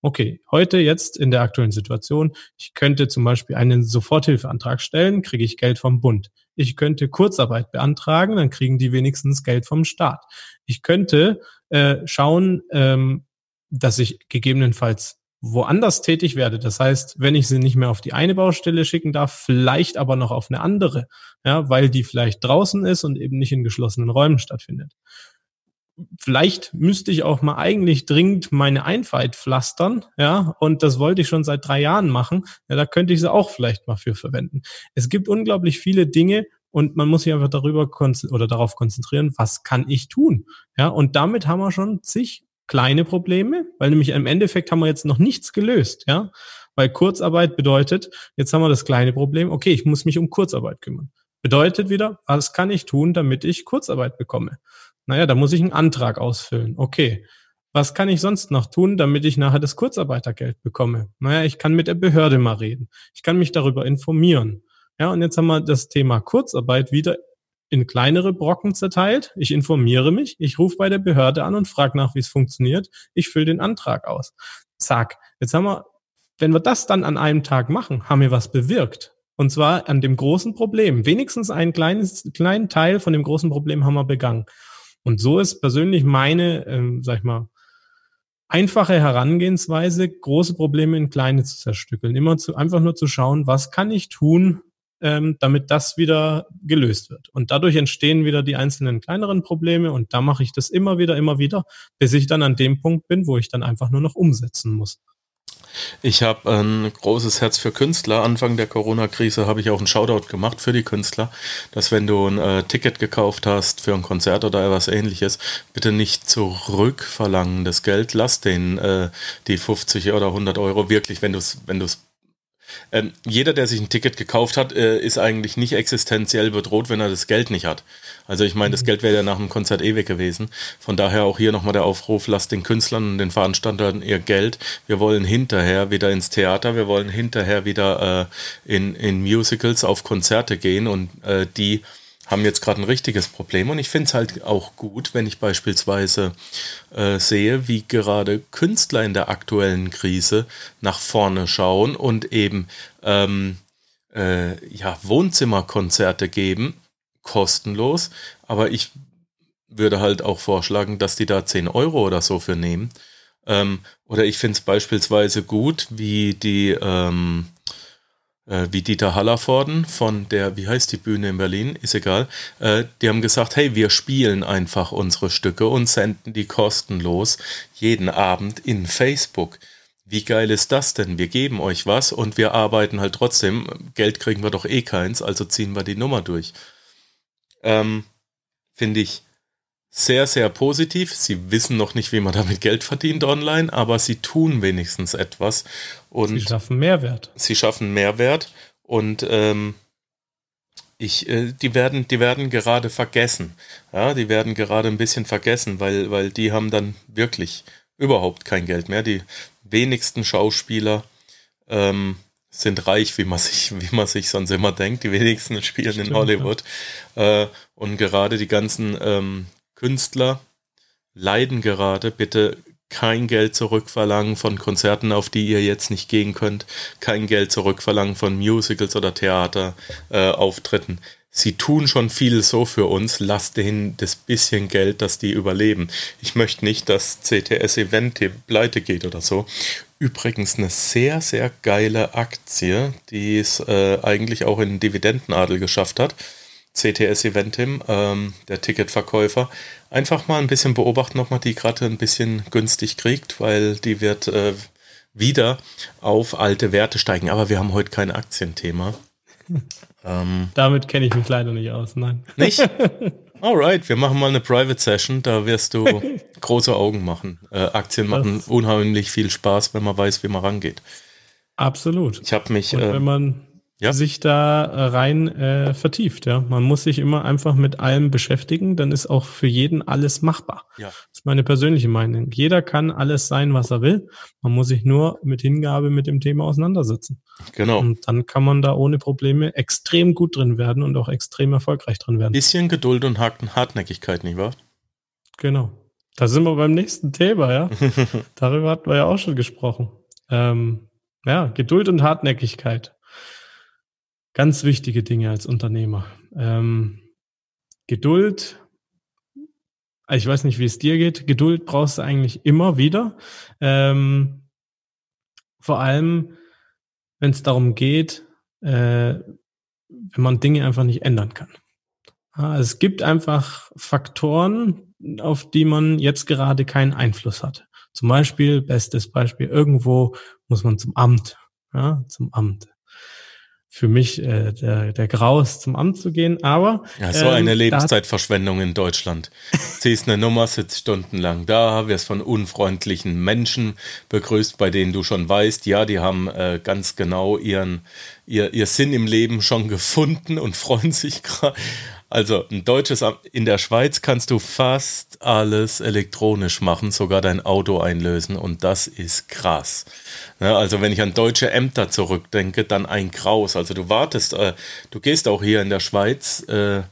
Okay, heute jetzt in der aktuellen Situation, ich könnte zum Beispiel einen Soforthilfeantrag stellen, kriege ich Geld vom Bund. Ich könnte Kurzarbeit beantragen, dann kriegen die wenigstens Geld vom Staat. Ich könnte äh, schauen, ähm, dass ich gegebenenfalls woanders tätig werde. Das heißt, wenn ich sie nicht mehr auf die eine Baustelle schicken darf, vielleicht aber noch auf eine andere, ja, weil die vielleicht draußen ist und eben nicht in geschlossenen Räumen stattfindet vielleicht müsste ich auch mal eigentlich dringend meine Einfahrt pflastern, ja, und das wollte ich schon seit drei Jahren machen. Ja, da könnte ich sie auch vielleicht mal für verwenden. Es gibt unglaublich viele Dinge, und man muss sich einfach darüber oder darauf konzentrieren, was kann ich tun? Ja, und damit haben wir schon zig kleine Probleme, weil nämlich im Endeffekt haben wir jetzt noch nichts gelöst, ja. Weil Kurzarbeit bedeutet, jetzt haben wir das kleine Problem, okay, ich muss mich um Kurzarbeit kümmern. Bedeutet wieder, was kann ich tun, damit ich Kurzarbeit bekomme? Naja, da muss ich einen Antrag ausfüllen. Okay. Was kann ich sonst noch tun, damit ich nachher das Kurzarbeitergeld bekomme? Naja, ich kann mit der Behörde mal reden. Ich kann mich darüber informieren. Ja, und jetzt haben wir das Thema Kurzarbeit wieder in kleinere Brocken zerteilt. Ich informiere mich, ich rufe bei der Behörde an und frage nach, wie es funktioniert. Ich fülle den Antrag aus. Zack. Jetzt haben wir, wenn wir das dann an einem Tag machen, haben wir was bewirkt. Und zwar an dem großen Problem. Wenigstens einen kleines, kleinen Teil von dem großen Problem haben wir begangen. Und so ist persönlich meine, ähm, sag ich mal, einfache Herangehensweise, große Probleme in kleine zu zerstückeln. Immer zu, einfach nur zu schauen, was kann ich tun, ähm, damit das wieder gelöst wird. Und dadurch entstehen wieder die einzelnen kleineren Probleme und da mache ich das immer wieder, immer wieder, bis ich dann an dem Punkt bin, wo ich dann einfach nur noch umsetzen muss. Ich habe ein großes Herz für Künstler. Anfang der Corona-Krise habe ich auch einen Shoutout gemacht für die Künstler, dass wenn du ein äh, Ticket gekauft hast für ein Konzert oder etwas ähnliches, bitte nicht zurückverlangen das Geld. Lass den äh, die 50 oder 100 Euro wirklich, wenn du es wenn ähm, jeder, der sich ein Ticket gekauft hat, äh, ist eigentlich nicht existenziell bedroht, wenn er das Geld nicht hat. Also ich meine, das mhm. Geld wäre ja nach dem Konzert ewig gewesen. Von daher auch hier nochmal der Aufruf, lasst den Künstlern und den Veranstaltern ihr Geld. Wir wollen hinterher wieder ins Theater, wir wollen hinterher wieder äh, in, in Musicals auf Konzerte gehen und äh, die haben jetzt gerade ein richtiges Problem und ich finde es halt auch gut, wenn ich beispielsweise äh, sehe, wie gerade Künstler in der aktuellen Krise nach vorne schauen und eben ähm, äh, ja, Wohnzimmerkonzerte geben, kostenlos, aber ich würde halt auch vorschlagen, dass die da 10 Euro oder so für nehmen. Ähm, oder ich finde es beispielsweise gut, wie die ähm, äh, wie Dieter Hallervorden von der, wie heißt die Bühne in Berlin, ist egal, äh, die haben gesagt, hey, wir spielen einfach unsere Stücke und senden die kostenlos jeden Abend in Facebook. Wie geil ist das denn? Wir geben euch was und wir arbeiten halt trotzdem. Geld kriegen wir doch eh keins, also ziehen wir die Nummer durch. Ähm, Finde ich sehr, sehr positiv. Sie wissen noch nicht, wie man damit Geld verdient online, aber sie tun wenigstens etwas. Und sie schaffen Mehrwert. Sie schaffen Mehrwert und ähm, ich, äh, die werden, die werden gerade vergessen. Ja, die werden gerade ein bisschen vergessen, weil, weil die haben dann wirklich überhaupt kein Geld mehr. Die wenigsten Schauspieler ähm, sind reich, wie man sich, wie man sich sonst immer denkt. Die wenigsten spielen Stimmt, in Hollywood. Ja. Äh, und gerade die ganzen ähm, Künstler leiden gerade. Bitte kein Geld zurückverlangen von Konzerten, auf die ihr jetzt nicht gehen könnt. Kein Geld zurückverlangen von Musicals oder Theaterauftritten. Äh, Sie tun schon viel so für uns. Lasst denen das bisschen Geld, dass die überleben. Ich möchte nicht, dass CTS Event pleite geht oder so. Übrigens eine sehr, sehr geile Aktie, die es äh, eigentlich auch in den Dividendenadel geschafft hat. CTS Eventim, ähm, der Ticketverkäufer, einfach mal ein bisschen beobachten, ob man die gerade ein bisschen günstig kriegt, weil die wird äh, wieder auf alte Werte steigen. Aber wir haben heute kein Aktienthema. ähm, Damit kenne ich mich leider nicht aus, nein. Nicht? Alright, wir machen mal eine Private Session, da wirst du große Augen machen. Äh, Aktien machen das unheimlich viel Spaß, wenn man weiß, wie man rangeht. Absolut. Ich habe mich. Und wenn äh, man ja. sich da äh, rein äh, vertieft. Ja, man muss sich immer einfach mit allem beschäftigen, dann ist auch für jeden alles machbar. Ja. Das ist meine persönliche Meinung. Jeder kann alles sein, was er will. Man muss sich nur mit Hingabe mit dem Thema auseinandersetzen. Genau. Und dann kann man da ohne Probleme extrem gut drin werden und auch extrem erfolgreich drin werden. Bisschen Geduld und Hartnäckigkeit, nicht wahr? Genau. Da sind wir beim nächsten Thema, ja. Darüber hatten wir ja auch schon gesprochen. Ähm, ja, Geduld und Hartnäckigkeit. Ganz wichtige Dinge als Unternehmer. Ähm, Geduld. Ich weiß nicht, wie es dir geht. Geduld brauchst du eigentlich immer wieder. Ähm, vor allem, wenn es darum geht, äh, wenn man Dinge einfach nicht ändern kann. Es gibt einfach Faktoren, auf die man jetzt gerade keinen Einfluss hat. Zum Beispiel, bestes Beispiel, irgendwo muss man zum Amt, ja, zum Amt. Für mich äh, der, der Graus, zum Amt zu gehen. Aber ja, so ähm, eine Lebenszeitverschwendung in Deutschland. Ziehst eine Nummer, sitzt stundenlang da, wirst von unfreundlichen Menschen begrüßt, bei denen du schon weißt, ja, die haben äh, ganz genau ihren ihr, ihr Sinn im Leben schon gefunden und freuen sich gerade. Also ein deutsches Amt in der Schweiz kannst du fast alles elektronisch machen, sogar dein Auto einlösen und das ist krass. Ja, also wenn ich an deutsche Ämter zurückdenke, dann ein Graus. Also du wartest, äh, du gehst auch hier in der Schweiz äh,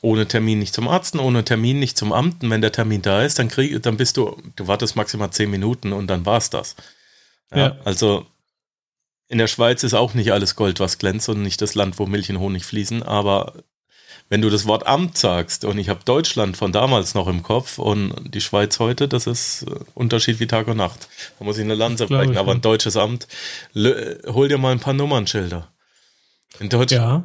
ohne Termin nicht zum Arzt, ohne Termin nicht zum Amt. Und wenn der Termin da ist, dann krieg, dann bist du, du wartest maximal zehn Minuten und dann war's das. Ja, ja. Also in der Schweiz ist auch nicht alles Gold, was glänzt und nicht das Land, wo Milch und Honig fließen, aber wenn du das Wort Amt sagst und ich habe Deutschland von damals noch im Kopf und die Schweiz heute, das ist äh, Unterschied wie Tag und Nacht. Da muss ich eine Lanze brechen, aber ein deutsches Amt, hol dir mal ein paar Nummernschilder. In Deutschland. Ja.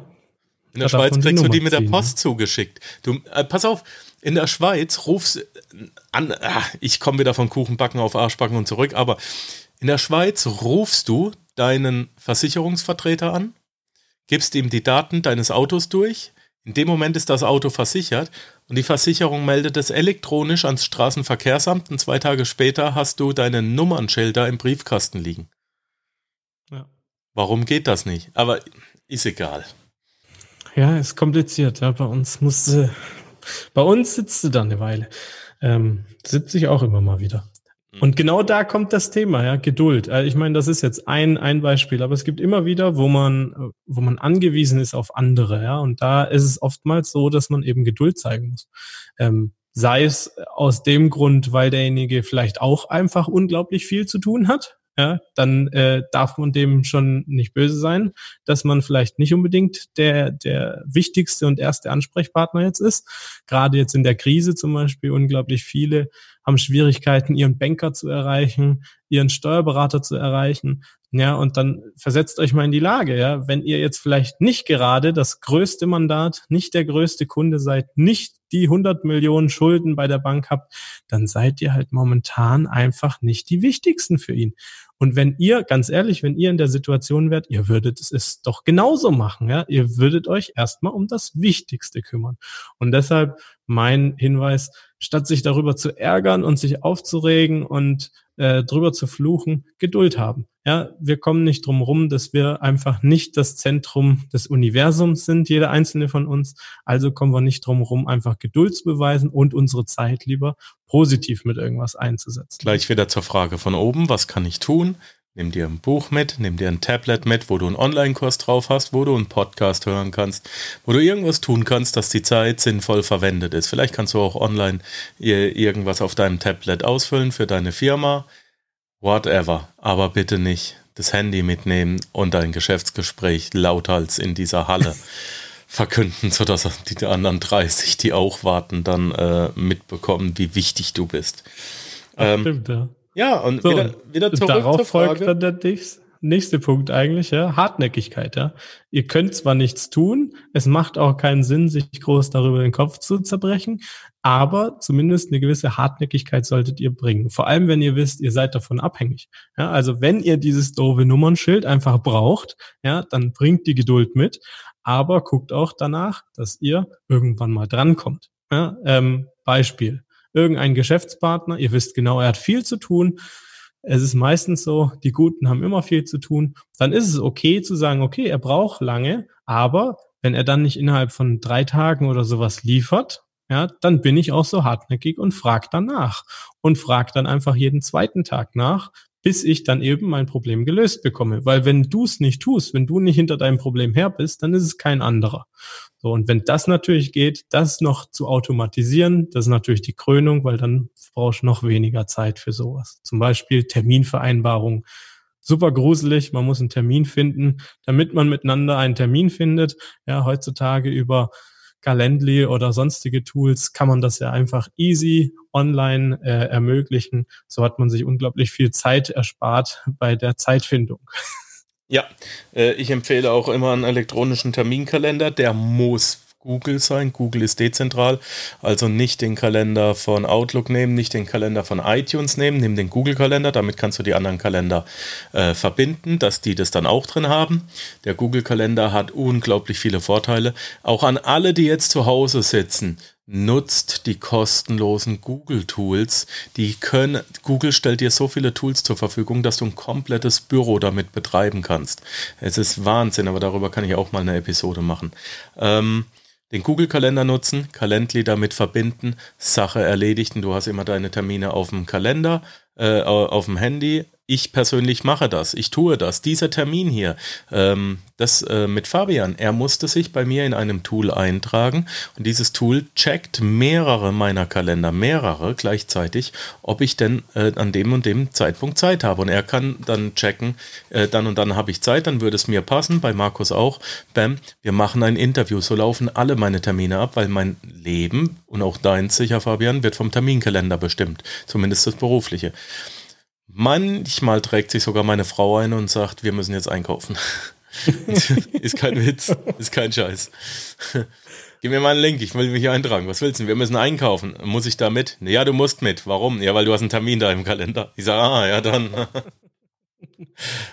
In der Schweiz kriegst du die mit der Post ziehen, zugeschickt. Du, äh, pass auf, in der Schweiz rufst an, ah, ich komme wieder von Kuchenbacken auf Arschbacken und zurück, aber in der Schweiz rufst du deinen Versicherungsvertreter an, gibst ihm die Daten deines Autos durch, in dem Moment ist das Auto versichert und die Versicherung meldet es elektronisch ans Straßenverkehrsamt und zwei Tage später hast du deine Nummernschilder im Briefkasten liegen. Ja. Warum geht das nicht? Aber ist egal. Ja, ist kompliziert. Ja. Bei uns musste, bei uns sitzt du da eine Weile. Ähm, sitze ich auch immer mal wieder. Und mhm. genau da kommt das Thema, ja, Geduld. Äh, ich meine, das ist jetzt ein, ein Beispiel, aber es gibt immer wieder, wo man, wo man angewiesen ist auf andere, ja. Und da ist es oftmals so, dass man eben Geduld zeigen muss. Ähm, sei es aus dem Grund, weil derjenige vielleicht auch einfach unglaublich viel zu tun hat, ja, dann äh, darf man dem schon nicht böse sein, dass man vielleicht nicht unbedingt der, der wichtigste und erste Ansprechpartner jetzt ist. Gerade jetzt in der Krise zum Beispiel unglaublich viele haben Schwierigkeiten, ihren Banker zu erreichen, ihren Steuerberater zu erreichen. Ja, und dann versetzt euch mal in die Lage, ja, wenn ihr jetzt vielleicht nicht gerade das größte Mandat, nicht der größte Kunde seid, nicht die 100 Millionen Schulden bei der Bank habt, dann seid ihr halt momentan einfach nicht die wichtigsten für ihn. Und wenn ihr, ganz ehrlich, wenn ihr in der Situation wärt, ihr würdet es doch genauso machen, ja, ihr würdet euch erstmal um das Wichtigste kümmern. Und deshalb mein Hinweis, statt sich darüber zu ärgern und sich aufzuregen und äh, drüber zu fluchen, Geduld haben. Ja, wir kommen nicht drum rum, dass wir einfach nicht das Zentrum des Universums sind, jeder einzelne von uns. Also kommen wir nicht drum rum, einfach Geduld zu beweisen und unsere Zeit lieber positiv mit irgendwas einzusetzen. Gleich wieder zur Frage von oben, was kann ich tun? Nimm dir ein Buch mit, nimm dir ein Tablet mit, wo du einen Online-Kurs drauf hast, wo du einen Podcast hören kannst, wo du irgendwas tun kannst, dass die Zeit sinnvoll verwendet ist. Vielleicht kannst du auch online irgendwas auf deinem Tablet ausfüllen für deine Firma. Whatever. Aber bitte nicht das Handy mitnehmen und dein Geschäftsgespräch lauthals in dieser Halle verkünden, sodass die anderen 30, die auch warten, dann äh, mitbekommen, wie wichtig du bist. Ähm, stimmt, ja. Ja, und so, wieder, wieder zurück darauf zur Frage. folgt dann der nächste Punkt eigentlich, ja, Hartnäckigkeit, ja. Ihr könnt zwar nichts tun, es macht auch keinen Sinn, sich groß darüber den Kopf zu zerbrechen, aber zumindest eine gewisse Hartnäckigkeit solltet ihr bringen. Vor allem, wenn ihr wisst, ihr seid davon abhängig. Ja, also wenn ihr dieses doofe Nummernschild einfach braucht, ja, dann bringt die Geduld mit, aber guckt auch danach, dass ihr irgendwann mal drankommt. Ja, ähm, Beispiel irgendein Geschäftspartner, ihr wisst genau, er hat viel zu tun. Es ist meistens so, die Guten haben immer viel zu tun. Dann ist es okay zu sagen, okay, er braucht lange, aber wenn er dann nicht innerhalb von drei Tagen oder sowas liefert, ja, dann bin ich auch so hartnäckig und frag danach und frag dann einfach jeden zweiten Tag nach, bis ich dann eben mein Problem gelöst bekomme. Weil wenn du es nicht tust, wenn du nicht hinter deinem Problem her bist, dann ist es kein anderer. So, und wenn das natürlich geht, das noch zu automatisieren, das ist natürlich die Krönung, weil dann brauchst du noch weniger Zeit für sowas. Zum Beispiel Terminvereinbarung. Super gruselig, man muss einen Termin finden, damit man miteinander einen Termin findet. Ja, heutzutage über Calendly oder sonstige Tools kann man das ja einfach easy online äh, ermöglichen. So hat man sich unglaublich viel Zeit erspart bei der Zeitfindung. Ja, äh, ich empfehle auch immer einen elektronischen Terminkalender. Der muss Google sein. Google ist dezentral, also nicht den Kalender von Outlook nehmen, nicht den Kalender von iTunes nehmen, nimm den Google-Kalender, damit kannst du die anderen Kalender äh, verbinden, dass die das dann auch drin haben. Der Google-Kalender hat unglaublich viele Vorteile. Auch an alle, die jetzt zu Hause sitzen, nutzt die kostenlosen Google-Tools. Die können, Google stellt dir so viele Tools zur Verfügung, dass du ein komplettes Büro damit betreiben kannst. Es ist Wahnsinn, aber darüber kann ich auch mal eine Episode machen. Ähm, den Google-Kalender nutzen, Calendly damit verbinden, Sache erledigt und du hast immer deine Termine auf dem Kalender, äh, auf dem Handy, ich persönlich mache das, ich tue das. Dieser Termin hier, ähm, das äh, mit Fabian, er musste sich bei mir in einem Tool eintragen und dieses Tool checkt mehrere meiner Kalender, mehrere gleichzeitig, ob ich denn äh, an dem und dem Zeitpunkt Zeit habe. Und er kann dann checken, äh, dann und dann habe ich Zeit, dann würde es mir passen, bei Markus auch. Bam, wir machen ein Interview. So laufen alle meine Termine ab, weil mein Leben und auch deins sicher, Fabian, wird vom Terminkalender bestimmt, zumindest das berufliche. Manchmal trägt sich sogar meine Frau ein und sagt, wir müssen jetzt einkaufen. ist kein Witz, ist kein Scheiß. Gib mir mal einen Link, ich will mich hier eintragen. Was willst du? Wir müssen einkaufen. Muss ich da mit? Ja, du musst mit. Warum? Ja, weil du hast einen Termin da im Kalender. Ich sage, ah, ja, dann.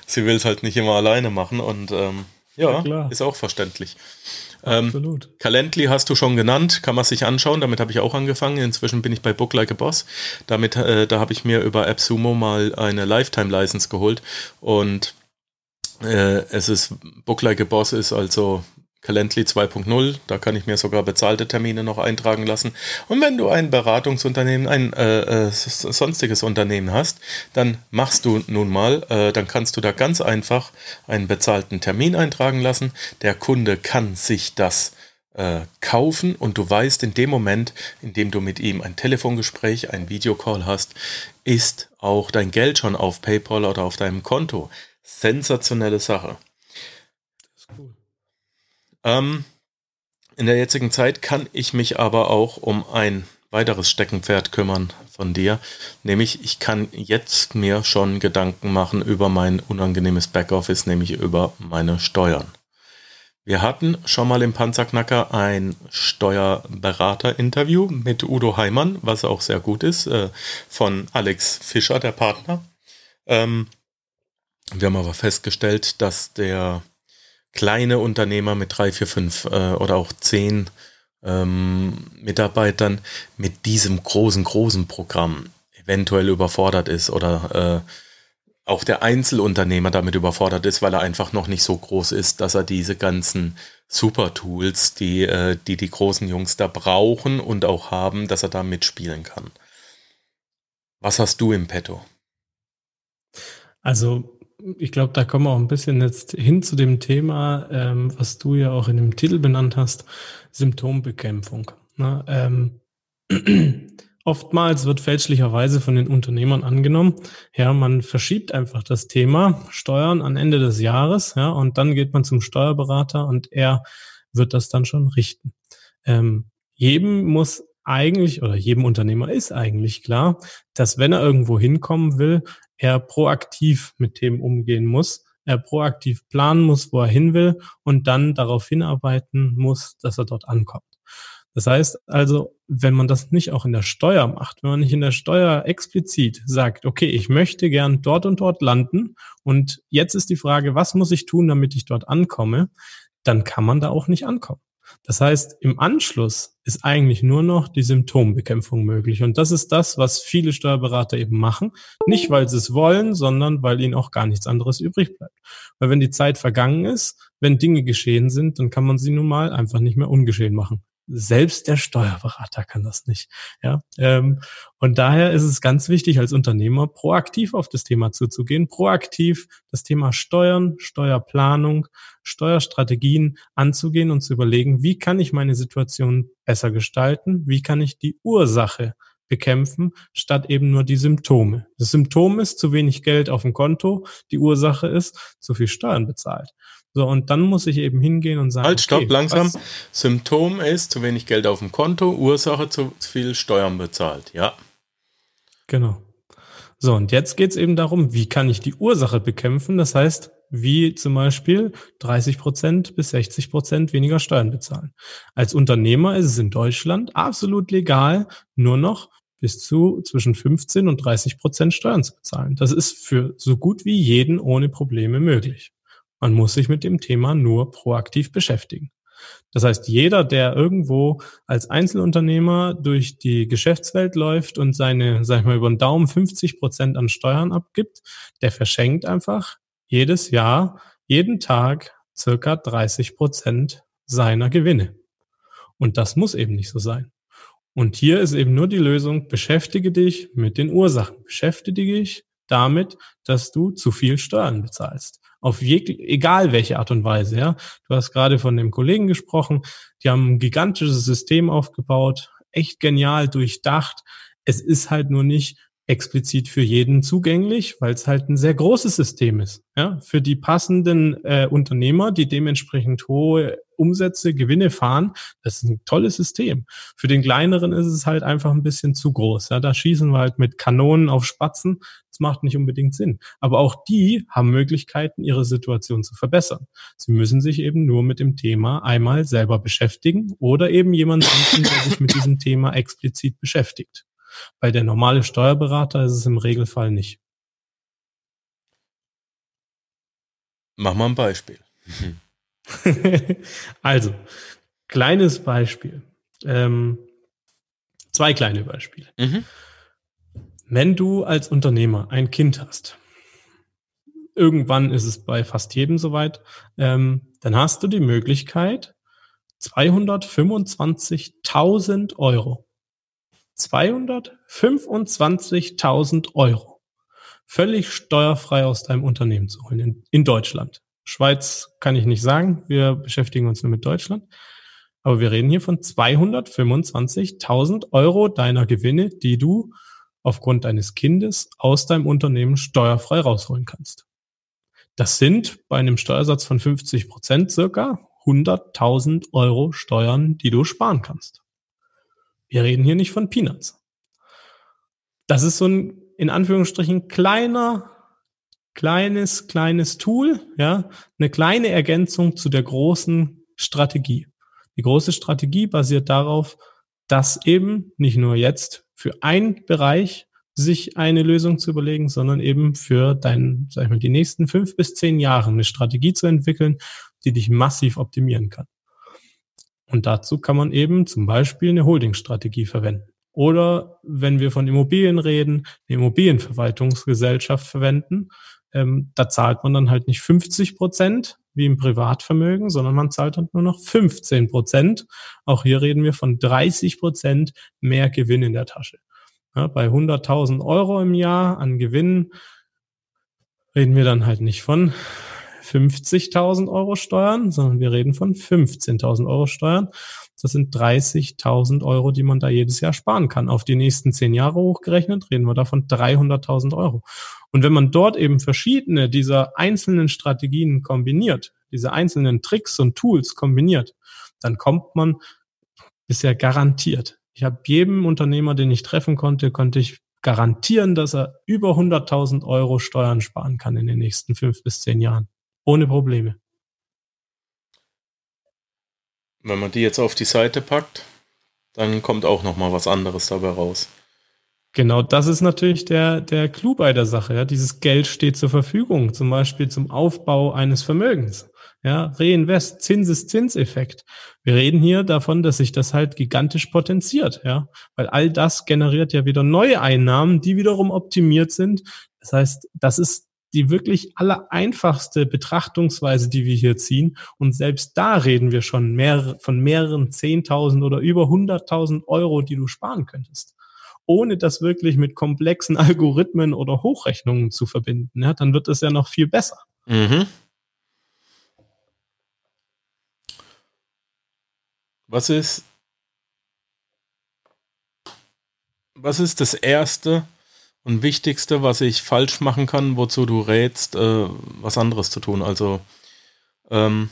Sie will es halt nicht immer alleine machen und ähm, ja, ja ist auch verständlich. Ähm, Absolut. Ähm, Calendly hast du schon genannt, kann man sich anschauen. Damit habe ich auch angefangen. Inzwischen bin ich bei Book Like a Boss. Damit, äh, da habe ich mir über AppSumo mal eine Lifetime-License geholt und äh, es ist Book Like a Boss ist also Calendly 2.0, da kann ich mir sogar bezahlte Termine noch eintragen lassen. Und wenn du ein Beratungsunternehmen, ein äh, äh, sonstiges Unternehmen hast, dann machst du nun mal, äh, dann kannst du da ganz einfach einen bezahlten Termin eintragen lassen. Der Kunde kann sich das äh, kaufen und du weißt in dem Moment, in dem du mit ihm ein Telefongespräch, ein Videocall hast, ist auch dein Geld schon auf PayPal oder auf deinem Konto. Sensationelle Sache. Ähm, in der jetzigen Zeit kann ich mich aber auch um ein weiteres Steckenpferd kümmern von dir, nämlich ich kann jetzt mir schon Gedanken machen über mein unangenehmes Backoffice, nämlich über meine Steuern. Wir hatten schon mal im Panzerknacker ein Steuerberater-Interview mit Udo Heimann, was auch sehr gut ist, äh, von Alex Fischer, der Partner. Ähm, wir haben aber festgestellt, dass der kleine Unternehmer mit drei, vier, fünf äh, oder auch zehn ähm, Mitarbeitern mit diesem großen, großen Programm eventuell überfordert ist oder äh, auch der Einzelunternehmer damit überfordert ist, weil er einfach noch nicht so groß ist, dass er diese ganzen Super-Tools, die, äh, die die großen Jungs da brauchen und auch haben, dass er da mitspielen kann. Was hast du im Petto? Also ich glaube, da kommen wir auch ein bisschen jetzt hin zu dem Thema, ähm, was du ja auch in dem Titel benannt hast, Symptombekämpfung. Ne? Ähm, oftmals wird fälschlicherweise von den Unternehmern angenommen, ja, man verschiebt einfach das Thema Steuern an Ende des Jahres, ja, und dann geht man zum Steuerberater und er wird das dann schon richten. Ähm, jedem muss eigentlich oder jedem Unternehmer ist eigentlich klar, dass wenn er irgendwo hinkommen will, er proaktiv mit Themen umgehen muss, er proaktiv planen muss, wo er hin will und dann darauf hinarbeiten muss, dass er dort ankommt. Das heißt also, wenn man das nicht auch in der Steuer macht, wenn man nicht in der Steuer explizit sagt, okay, ich möchte gern dort und dort landen und jetzt ist die Frage, was muss ich tun, damit ich dort ankomme, dann kann man da auch nicht ankommen. Das heißt, im Anschluss ist eigentlich nur noch die Symptombekämpfung möglich. Und das ist das, was viele Steuerberater eben machen. Nicht, weil sie es wollen, sondern weil ihnen auch gar nichts anderes übrig bleibt. Weil wenn die Zeit vergangen ist, wenn Dinge geschehen sind, dann kann man sie nun mal einfach nicht mehr ungeschehen machen. Selbst der Steuerberater kann das nicht. Ja, ähm, und daher ist es ganz wichtig, als Unternehmer proaktiv auf das Thema zuzugehen, proaktiv das Thema Steuern, Steuerplanung, Steuerstrategien anzugehen und zu überlegen, wie kann ich meine Situation besser gestalten, wie kann ich die Ursache bekämpfen, statt eben nur die Symptome. Das Symptom ist zu wenig Geld auf dem Konto, die Ursache ist zu viel Steuern bezahlt. So, und dann muss ich eben hingehen und sagen. Halt, stopp, okay, langsam. Was? Symptom ist zu wenig Geld auf dem Konto, Ursache zu viel Steuern bezahlt, ja. Genau. So, und jetzt geht es eben darum, wie kann ich die Ursache bekämpfen? Das heißt, wie zum Beispiel 30 Prozent bis 60 Prozent weniger Steuern bezahlen. Als Unternehmer ist es in Deutschland absolut legal, nur noch bis zu zwischen 15 und 30 Prozent Steuern zu bezahlen. Das ist für so gut wie jeden ohne Probleme möglich. Man muss sich mit dem Thema nur proaktiv beschäftigen. Das heißt, jeder, der irgendwo als Einzelunternehmer durch die Geschäftswelt läuft und seine, sag ich mal, über den Daumen 50 Prozent an Steuern abgibt, der verschenkt einfach jedes Jahr, jeden Tag circa 30 Prozent seiner Gewinne. Und das muss eben nicht so sein. Und hier ist eben nur die Lösung, beschäftige dich mit den Ursachen. Beschäftige dich damit, dass du zu viel Steuern bezahlst. Auf je, egal welche Art und Weise, ja. Du hast gerade von dem Kollegen gesprochen, die haben ein gigantisches System aufgebaut, echt genial durchdacht. Es ist halt nur nicht explizit für jeden zugänglich, weil es halt ein sehr großes System ist. Ja, für die passenden äh, Unternehmer, die dementsprechend hohe Umsätze, Gewinne fahren, das ist ein tolles System. Für den kleineren ist es halt einfach ein bisschen zu groß. Ja, da schießen wir halt mit Kanonen auf Spatzen. Das macht nicht unbedingt Sinn. Aber auch die haben Möglichkeiten, ihre Situation zu verbessern. Sie müssen sich eben nur mit dem Thema einmal selber beschäftigen oder eben jemanden finden, der sich mit diesem Thema explizit beschäftigt. Bei der normale Steuerberater ist es im Regelfall nicht. Mach mal ein Beispiel. also, kleines Beispiel. Ähm, zwei kleine Beispiele. Mhm. Wenn du als Unternehmer ein Kind hast, irgendwann ist es bei fast jedem soweit, ähm, dann hast du die Möglichkeit, 225.000 Euro 225.000 Euro völlig steuerfrei aus deinem Unternehmen zu holen in, in, Deutschland. Schweiz kann ich nicht sagen, wir beschäftigen uns nur mit Deutschland. Aber wir reden hier von 225.000 Euro deiner Gewinne, die du aufgrund deines Kindes aus deinem Unternehmen steuerfrei rausholen kannst. Das sind bei einem Steuersatz von 50 Prozent circa 100.000 Euro Steuern, die du sparen kannst. Wir reden hier nicht von Peanuts. Das ist so ein, in Anführungsstrichen, kleiner, kleines, kleines Tool, ja, eine kleine Ergänzung zu der großen Strategie. Die große Strategie basiert darauf, dass eben nicht nur jetzt für einen Bereich sich eine Lösung zu überlegen, sondern eben für deinen, sag ich mal, die nächsten fünf bis zehn Jahre eine Strategie zu entwickeln, die dich massiv optimieren kann. Und dazu kann man eben zum Beispiel eine Holdingstrategie verwenden. Oder wenn wir von Immobilien reden, eine Immobilienverwaltungsgesellschaft verwenden. Ähm, da zahlt man dann halt nicht 50 Prozent wie im Privatvermögen, sondern man zahlt dann nur noch 15 Prozent. Auch hier reden wir von 30 Prozent mehr Gewinn in der Tasche. Ja, bei 100.000 Euro im Jahr an Gewinn reden wir dann halt nicht von 50.000 Euro Steuern, sondern wir reden von 15.000 Euro Steuern. Das sind 30.000 Euro, die man da jedes Jahr sparen kann. Auf die nächsten zehn Jahre hochgerechnet reden wir davon 300.000 Euro. Und wenn man dort eben verschiedene dieser einzelnen Strategien kombiniert, diese einzelnen Tricks und Tools kombiniert, dann kommt man bisher garantiert. Ich habe jedem Unternehmer, den ich treffen konnte, konnte ich garantieren, dass er über 100.000 Euro Steuern sparen kann in den nächsten fünf bis zehn Jahren. Ohne Probleme. Wenn man die jetzt auf die Seite packt, dann kommt auch noch mal was anderes dabei raus. Genau, das ist natürlich der, der Clou bei der Sache. Ja. Dieses Geld steht zur Verfügung, zum Beispiel zum Aufbau eines Vermögens. Ja, Reinvest, Zinseszinseffekt. Wir reden hier davon, dass sich das halt gigantisch potenziert, ja, weil all das generiert ja wieder neue Einnahmen, die wiederum optimiert sind. Das heißt, das ist die wirklich allereinfachste Betrachtungsweise, die wir hier ziehen. Und selbst da reden wir schon mehr, von mehreren Zehntausend oder über hunderttausend Euro, die du sparen könntest. Ohne das wirklich mit komplexen Algorithmen oder Hochrechnungen zu verbinden. Ja, dann wird es ja noch viel besser. Mhm. Was ist, was ist das erste, und Wichtigste, was ich falsch machen kann, wozu du rätst, äh, was anderes zu tun. Also, ähm,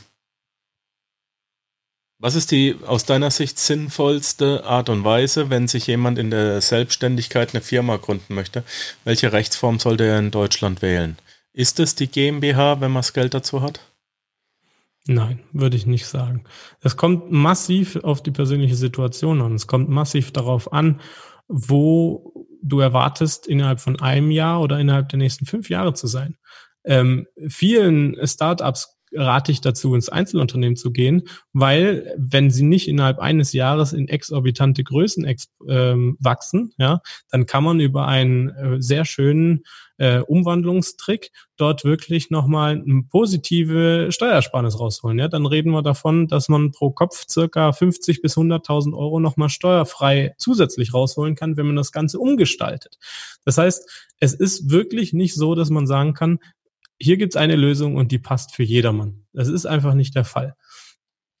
was ist die aus deiner Sicht sinnvollste Art und Weise, wenn sich jemand in der Selbstständigkeit eine Firma gründen möchte? Welche Rechtsform sollte er in Deutschland wählen? Ist es die GmbH, wenn man das Geld dazu hat? Nein, würde ich nicht sagen. Es kommt massiv auf die persönliche Situation an. Es kommt massiv darauf an, wo du erwartest, innerhalb von einem Jahr oder innerhalb der nächsten fünf Jahre zu sein. Ähm, vielen Startups rate ich dazu, ins Einzelunternehmen zu gehen, weil wenn sie nicht innerhalb eines Jahres in exorbitante Größen ähm, wachsen, ja, dann kann man über einen äh, sehr schönen äh, Umwandlungstrick dort wirklich nochmal eine positive Steuersparnis rausholen. Ja, dann reden wir davon, dass man pro Kopf circa 50 bis 100.000 Euro nochmal steuerfrei zusätzlich rausholen kann, wenn man das Ganze umgestaltet. Das heißt, es ist wirklich nicht so, dass man sagen kann, hier gibt's eine Lösung und die passt für jedermann. Das ist einfach nicht der Fall.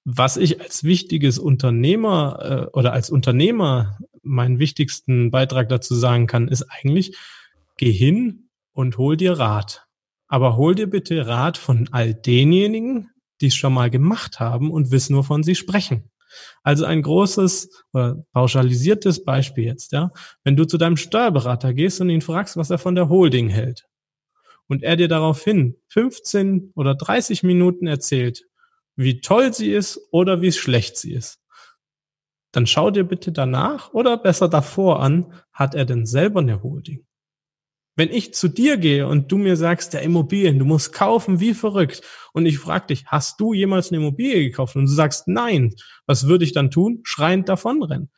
Was ich als wichtiges Unternehmer äh, oder als Unternehmer meinen wichtigsten Beitrag dazu sagen kann, ist eigentlich, geh hin und hol dir Rat. Aber hol dir bitte Rat von all denjenigen, die es schon mal gemacht haben und wissen, wovon sie sprechen. Also ein großes äh, pauschalisiertes Beispiel jetzt, ja. Wenn du zu deinem Steuerberater gehst und ihn fragst, was er von der Holding hält, und er dir daraufhin 15 oder 30 Minuten erzählt, wie toll sie ist oder wie schlecht sie ist, dann schau dir bitte danach oder besser davor an, hat er denn selber eine Holding? Wenn ich zu dir gehe und du mir sagst, der Immobilien, du musst kaufen wie verrückt und ich frage dich, hast du jemals eine Immobilie gekauft? Und du sagst nein, was würde ich dann tun? Schreiend davonrennen.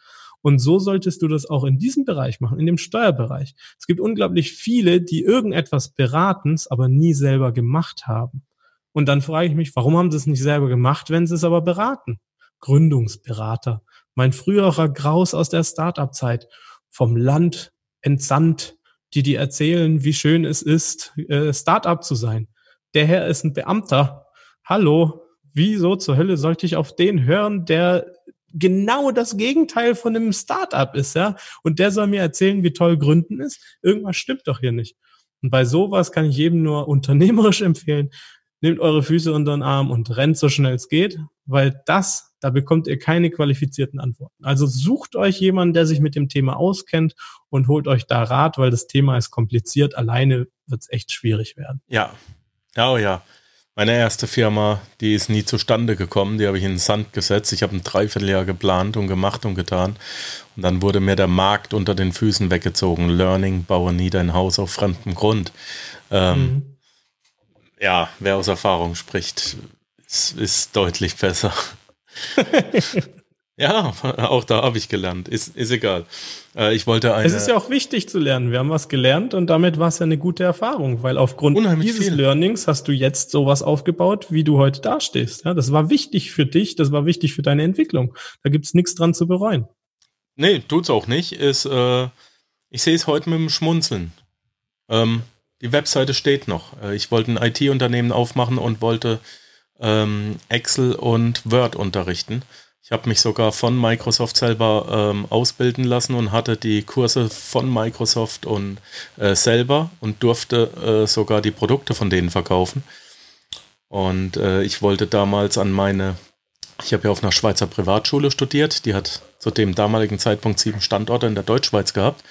Und so solltest du das auch in diesem Bereich machen, in dem Steuerbereich. Es gibt unglaublich viele, die irgendetwas beraten, aber nie selber gemacht haben. Und dann frage ich mich, warum haben sie es nicht selber gemacht, wenn sie es aber beraten? Gründungsberater. Mein früherer Graus aus der Startup-Zeit. Vom Land entsandt, die dir erzählen, wie schön es ist, äh, Startup zu sein. Der Herr ist ein Beamter. Hallo, wieso zur Hölle sollte ich auf den hören, der genau das Gegenteil von einem Startup ist, ja. Und der soll mir erzählen, wie toll Gründen ist. Irgendwas stimmt doch hier nicht. Und bei sowas kann ich jedem nur unternehmerisch empfehlen, nehmt eure Füße unter den Arm und rennt so schnell es geht, weil das, da bekommt ihr keine qualifizierten Antworten. Also sucht euch jemanden, der sich mit dem Thema auskennt und holt euch da Rat, weil das Thema ist kompliziert. Alleine wird es echt schwierig werden. Ja. Oh ja. Meine erste Firma, die ist nie zustande gekommen, die habe ich in den Sand gesetzt. Ich habe ein Dreivierteljahr geplant und gemacht und getan. Und dann wurde mir der Markt unter den Füßen weggezogen. Learning, baue nie dein Haus auf fremdem Grund. Ähm, mhm. Ja, wer aus Erfahrung spricht, ist, ist deutlich besser. Ja, auch da habe ich gelernt. Ist, ist egal. Äh, ich wollte eine. Es ist ja auch wichtig zu lernen. Wir haben was gelernt und damit war es ja eine gute Erfahrung, weil aufgrund dieses viel. Learnings hast du jetzt sowas aufgebaut, wie du heute dastehst. Ja, das war wichtig für dich, das war wichtig für deine Entwicklung. Da gibt's nichts dran zu bereuen. Nee, tut's auch nicht. Ist, äh, ich sehe es heute mit dem Schmunzeln. Ähm, die Webseite steht noch. Äh, ich wollte ein IT-Unternehmen aufmachen und wollte ähm, Excel und Word unterrichten. Ich habe mich sogar von Microsoft selber ähm, ausbilden lassen und hatte die Kurse von Microsoft und äh, selber und durfte äh, sogar die Produkte von denen verkaufen. Und äh, ich wollte damals an meine, ich habe ja auf einer Schweizer Privatschule studiert, die hat zu dem damaligen Zeitpunkt sieben Standorte in der Deutschschweiz gehabt.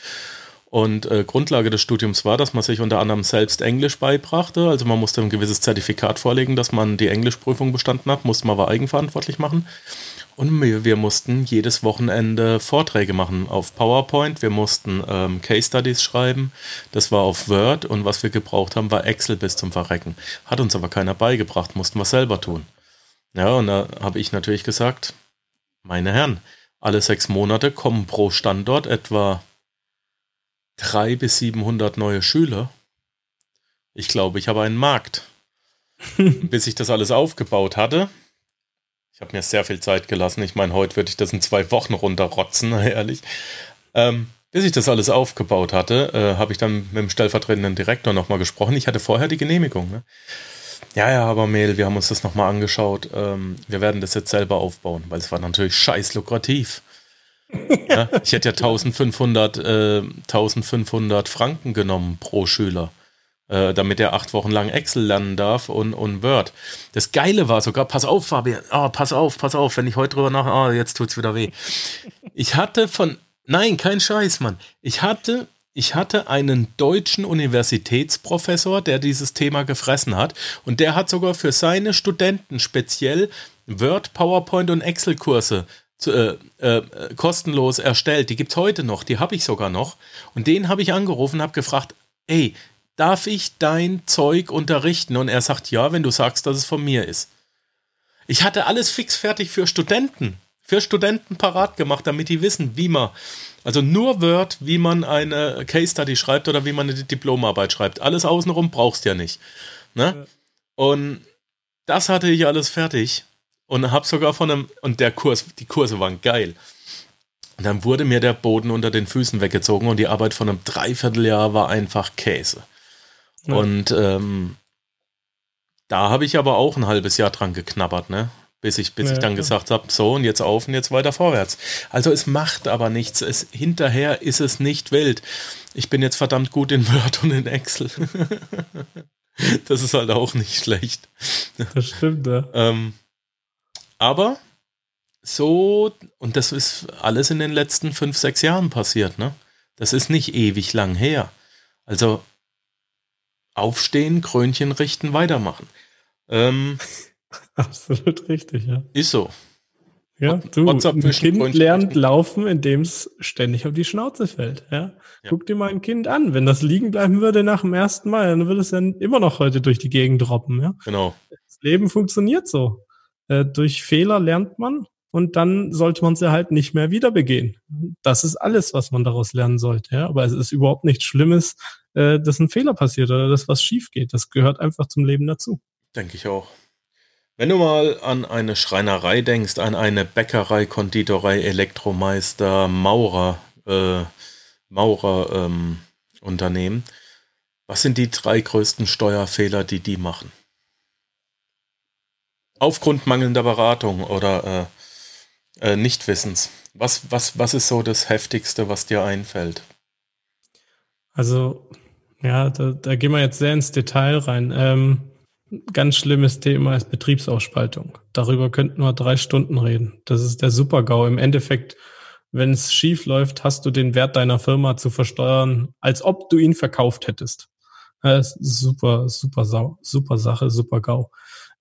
Und äh, Grundlage des Studiums war, dass man sich unter anderem selbst Englisch beibrachte. Also man musste ein gewisses Zertifikat vorlegen, dass man die Englischprüfung bestanden hat, musste man aber eigenverantwortlich machen. Und wir, wir, mussten jedes Wochenende Vorträge machen auf PowerPoint. Wir mussten ähm, Case Studies schreiben. Das war auf Word. Und was wir gebraucht haben, war Excel bis zum Verrecken. Hat uns aber keiner beigebracht, mussten wir selber tun. Ja, und da habe ich natürlich gesagt, meine Herren, alle sechs Monate kommen pro Standort etwa drei bis 700 neue Schüler. Ich glaube, ich habe einen Markt. bis ich das alles aufgebaut hatte, ich habe mir sehr viel Zeit gelassen. Ich meine, heute würde ich das in zwei Wochen runterrotzen, ehrlich. Ähm, bis ich das alles aufgebaut hatte, äh, habe ich dann mit dem stellvertretenden Direktor nochmal gesprochen. Ich hatte vorher die Genehmigung. Ne? Ja, ja, aber Mail, wir haben uns das nochmal angeschaut. Ähm, wir werden das jetzt selber aufbauen, weil es war natürlich scheiß lukrativ. Ja, ich hätte ja 1500, äh, 1500 Franken genommen pro Schüler äh, damit er acht Wochen lang Excel lernen darf und, und Word. Das Geile war sogar, pass auf, Fabian, oh, pass auf, pass auf, wenn ich heute drüber nach, oh, jetzt tut's wieder weh. Ich hatte von, nein, kein Scheiß, Mann. Ich hatte ich hatte einen deutschen Universitätsprofessor, der dieses Thema gefressen hat. Und der hat sogar für seine Studenten speziell Word, PowerPoint und Excel-Kurse äh, äh, kostenlos erstellt. Die gibt es heute noch, die habe ich sogar noch. Und den habe ich angerufen und habe gefragt, ey, darf ich dein Zeug unterrichten? Und er sagt, ja, wenn du sagst, dass es von mir ist. Ich hatte alles fix fertig für Studenten, für Studenten parat gemacht, damit die wissen, wie man, also nur Word, wie man eine Case Study schreibt oder wie man eine Diplomarbeit schreibt. Alles außenrum brauchst du ja nicht. Ne? Ja. Und das hatte ich alles fertig und habe sogar von einem, und der Kurs, die Kurse waren geil. Und dann wurde mir der Boden unter den Füßen weggezogen und die Arbeit von einem Dreivierteljahr war einfach Käse. Ja. Und ähm, da habe ich aber auch ein halbes Jahr dran geknabbert, ne? Bis ich, bis ja, ich dann klar. gesagt habe, so und jetzt auf und jetzt weiter vorwärts. Also es macht aber nichts. Es, hinterher ist es nicht wild. Ich bin jetzt verdammt gut in Word und in Excel. das ist halt auch nicht schlecht. Das stimmt, ja. ähm, aber so, und das ist alles in den letzten fünf, sechs Jahren passiert, ne? Das ist nicht ewig lang her. Also aufstehen, Krönchen richten, weitermachen. Ähm, Absolut richtig, ja. Ist so. Ja, du, ein Kind lernt laufen, indem es ständig auf die Schnauze fällt. Ja? ja? Guck dir mal ein Kind an. Wenn das liegen bleiben würde nach dem ersten Mal, dann würde es dann immer noch heute durch die Gegend droppen. Ja? Genau. Das Leben funktioniert so. Äh, durch Fehler lernt man und dann sollte man sie halt nicht mehr wieder begehen. Das ist alles, was man daraus lernen sollte. Ja? Aber es ist überhaupt nichts Schlimmes, äh, dass ein Fehler passiert oder dass was schief geht. Das gehört einfach zum Leben dazu. Denke ich auch. Wenn du mal an eine Schreinerei denkst, an eine Bäckerei, Konditorei, Elektromeister, Maurer, äh, Maurer ähm, Unternehmen, was sind die drei größten Steuerfehler, die die machen? Aufgrund mangelnder Beratung oder äh, äh, Nichtwissens. Was, was, was ist so das Heftigste, was dir einfällt? Also, ja, da, da gehen wir jetzt sehr ins Detail rein. Ähm, ganz schlimmes Thema ist Betriebsausspaltung. Darüber könnten wir drei Stunden reden. Das ist der Super-GAU. Im Endeffekt, wenn es schief läuft, hast du den Wert deiner Firma zu versteuern, als ob du ihn verkauft hättest. Super, super super Sache, super GAU.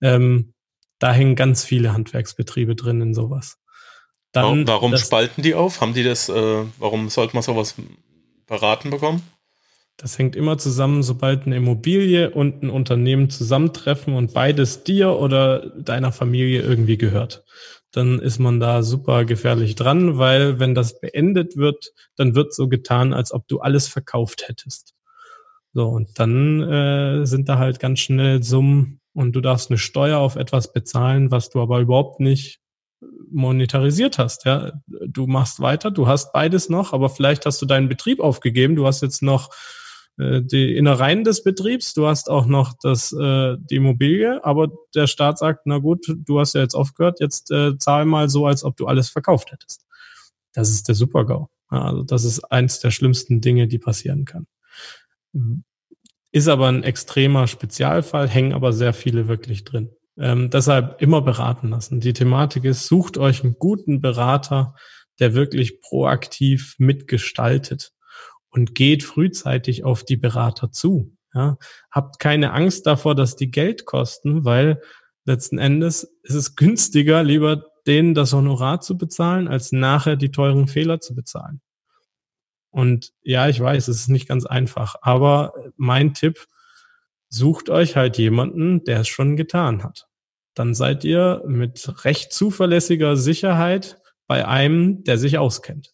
Ähm, da hängen ganz viele Handwerksbetriebe drin in sowas. Dann, warum das, spalten die auf? Haben die das, äh, warum sollte man sowas beraten bekommen? Das hängt immer zusammen, sobald eine Immobilie und ein Unternehmen zusammentreffen und beides dir oder deiner Familie irgendwie gehört. Dann ist man da super gefährlich dran, weil wenn das beendet wird, dann wird so getan, als ob du alles verkauft hättest. So, und dann äh, sind da halt ganz schnell Summen und du darfst eine Steuer auf etwas bezahlen, was du aber überhaupt nicht monetarisiert hast. Ja, du machst weiter, du hast beides noch, aber vielleicht hast du deinen Betrieb aufgegeben, du hast jetzt noch äh, die Innereien des Betriebs, du hast auch noch das, äh, die Immobilie, aber der Staat sagt, na gut, du hast ja jetzt aufgehört, jetzt äh, zahl mal so, als ob du alles verkauft hättest. Das ist der Supergau. Also das ist eins der schlimmsten Dinge, die passieren kann. Ist aber ein extremer Spezialfall, hängen aber sehr viele wirklich drin. Ähm, deshalb immer beraten lassen. Die Thematik ist, sucht euch einen guten Berater, der wirklich proaktiv mitgestaltet und geht frühzeitig auf die Berater zu. Ja, habt keine Angst davor, dass die Geld kosten, weil letzten Endes ist es günstiger, lieber denen das Honorar zu bezahlen, als nachher die teuren Fehler zu bezahlen. Und ja, ich weiß, es ist nicht ganz einfach, aber mein Tipp, sucht euch halt jemanden, der es schon getan hat. Dann seid ihr mit recht zuverlässiger Sicherheit bei einem, der sich auskennt.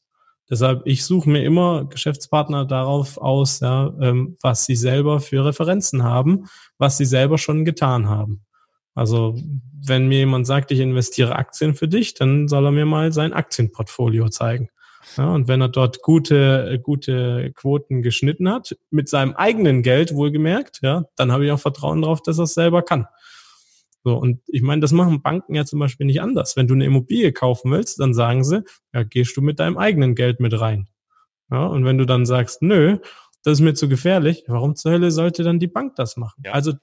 Deshalb, ich suche mir immer Geschäftspartner darauf aus, ja, ähm, was sie selber für Referenzen haben, was sie selber schon getan haben. Also wenn mir jemand sagt, ich investiere Aktien für dich, dann soll er mir mal sein Aktienportfolio zeigen. Ja, und wenn er dort gute, gute Quoten geschnitten hat, mit seinem eigenen Geld wohlgemerkt, ja, dann habe ich auch Vertrauen darauf, dass er es selber kann. So, und ich meine, das machen Banken ja zum Beispiel nicht anders. Wenn du eine Immobilie kaufen willst, dann sagen sie, ja, gehst du mit deinem eigenen Geld mit rein. Ja, und wenn du dann sagst, nö, das ist mir zu gefährlich, warum zur Hölle sollte dann die Bank das machen? Ja. Also